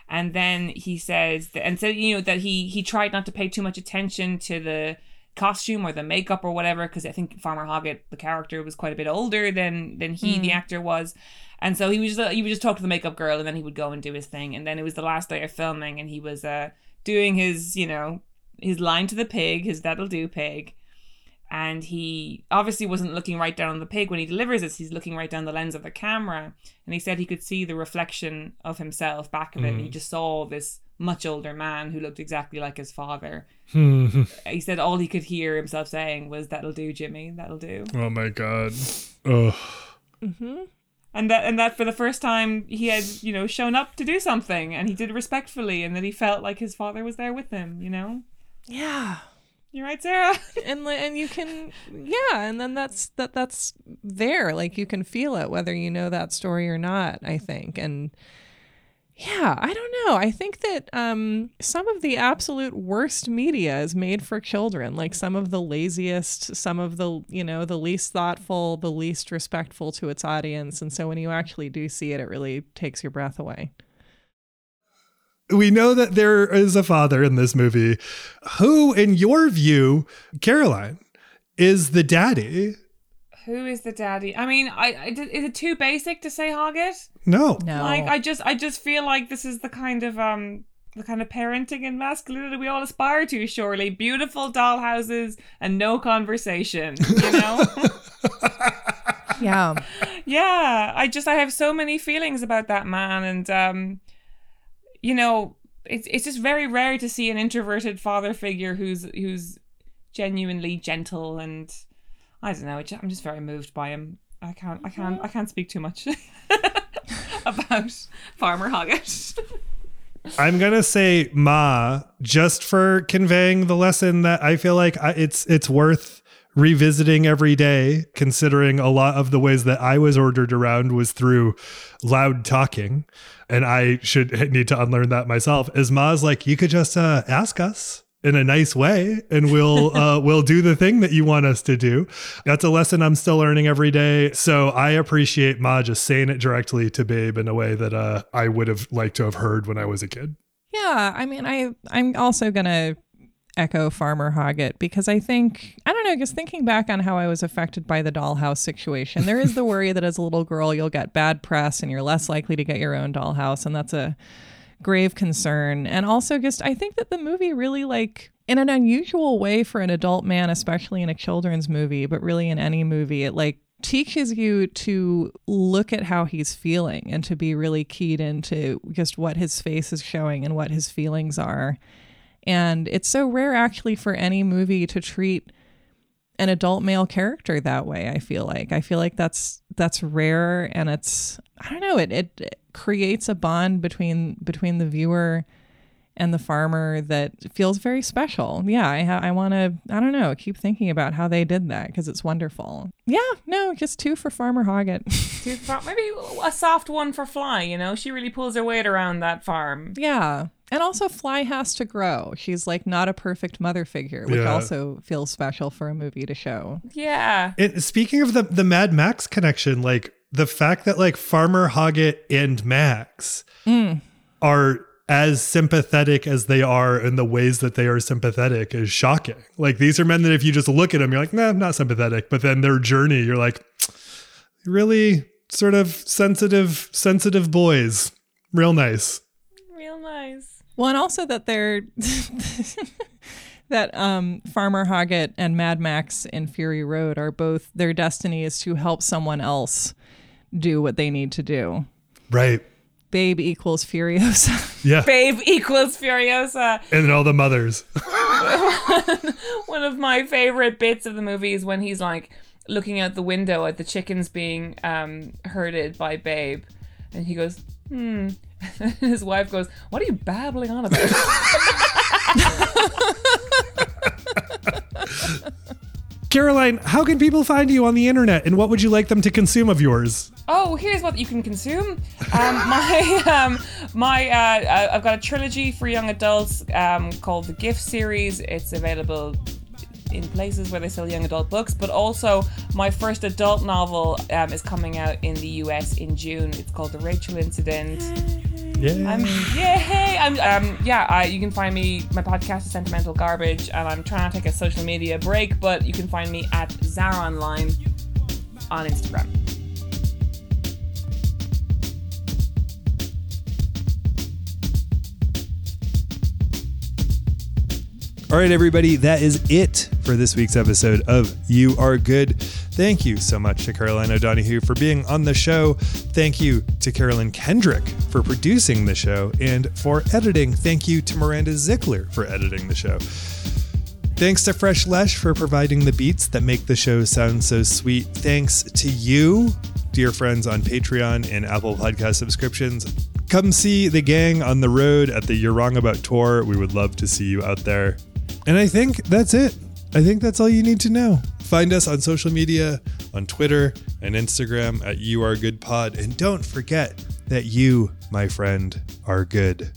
And then he says that, and so you know that he he tried not to pay too much attention to the costume or the makeup or whatever because I think Farmer Hoggett the character was quite a bit older than than he the actor was. And so he was just, he would just talk to the makeup girl and then he would go and do his thing. And then it was the last day of filming and he was uh doing his you know his line to the pig his that'll do pig. And he obviously wasn't looking right down on the pig when he delivers this he's looking right down the lens of the camera. And he said he could see the reflection of himself back of it and he just saw this much older man who looked exactly like his father. Hmm. He said all he could hear himself saying was that'll do jimmy. That'll do. Oh my god. Oh. and that and that for the first time he had you know shown up to do something and he did it respectfully and that he felt like his father was there with him you know? Yeah. you're right sarah. And and you can yeah and then that's that that's there. Like you can feel it whether you know that story or not i think. And yeah i don't know i think that um some of the absolute worst media is made for children like some of the laziest some of the you know the least thoughtful the least respectful to its audience and so when you actually do see it it really takes your breath away we know that there is a father in this movie. Who, in your view, Caroline, is the daddy? Who is the daddy? I mean i, I is it too basic to say hoggett No. no. Like i just i just feel like this is the kind of um the kind of parenting and masculinity we all aspire to surely. Beautiful dollhouses and no conversation you know? Yeah. Yeah i just i have so many feelings about that man and um you know it's it's just very rare to see an introverted father figure who's who's genuinely gentle and i don't know it ju- i'm just very moved by him. I can't i can't i can't speak too much about farmer hoggett I'm gonna say Ma just for conveying the lesson that I feel like I, it's it's worth revisiting every day, considering a lot of the ways that I was ordered around was through loud talking, and I should need to unlearn that myself. Is Ma's like you could just uh, ask us in a nice way and we'll uh, we'll do the thing that you want us to do. That's a lesson i'm still learning every day. So i appreciate ma just saying it directly to babe in a way that uh, i would have liked to have heard when i was a kid. Yeah, I mean, I I'm also gonna echo Farmer Hoggett because I think I don't know, just thinking back on how I was affected by the dollhouse situation, there is the worry that as a little girl you'll get bad press and you're less likely to get your own dollhouse, and that's a grave concern. And also, just I think that the movie really like in an unusual way for an adult man, especially in a children's movie, but really in any movie, it like teaches you to look at how he's feeling and to be really keyed into just what his face is showing and what his feelings are. And it's so rare actually for any movie to treat an adult male character that way, I feel like. I feel like that's that's rare and it's I don't know, it it creates a bond between between the viewer and the farmer that feels very special. Yeah, I ha- I want to I don't know, keep thinking about how they did that because it's wonderful. Yeah, no, just two for Farmer Hoggett. Two far- maybe a soft one for fly you know she really pulls her weight around that farm yeah. And also Fly has to grow. She's like not a perfect mother figure, which Yeah. also feels special for a movie to show. yeah. It, speaking of the the mad max connection like the fact that like farmer hoggett and max mm. are as sympathetic as they are in the ways that they are sympathetic is shocking. Like these are men that if you just look at them you're like nah I'm not sympathetic. But then their journey you're like really? Sort of sensitive sensitive boys. Real nice Well, and also that they're that um, Farmer Hoggett and Mad Max in Fury Road are both their destiny is to help someone else do what they need to do. right Babe equals Furiosa. yeah babe equals furiosa and then all the mothers one of my favorite bits of the movie is when he's like looking out the window at the chickens being um, herded by Babe, and he goes, "Hmm." And his wife goes, "What are you babbling on about?" caroline how can people find you on the internet and what would you like them to consume of yours oh, here's what you can consume. Um, my um, my uh, uh, I've got a trilogy for young adults um, called the Gift Series. It's available in places where they sell young adult books, but also my first adult novel um, is coming out in the US in June. It's called The Rachel Incident. Yay. I'm yay! I'm um yeah. I, you can find me. My podcast is Sentimental Garbage, and I'm trying to take a social media break. But you can find me at Zaronline on Instagram. All right, everybody, that is it for this week's episode of You Are Good. Thank you so much to Caroline O'Donoghue for being on the show. Thank you to Carolyn Kendrick for producing the show and for editing. Thank you to Miranda Zickler for editing the show. Thanks to Fresh Lesh for providing the beats that make the show sound so sweet. Thanks to you, dear friends on Patreon and Apple Podcast subscriptions. Come see the gang on the road at the You're Wrong About tour. We would love to see you out there. And I think that's it. I think that's all you need to know. Find us on social media, on Twitter and Instagram at You Are Good Pod. And don't forget that you, my friend, are good.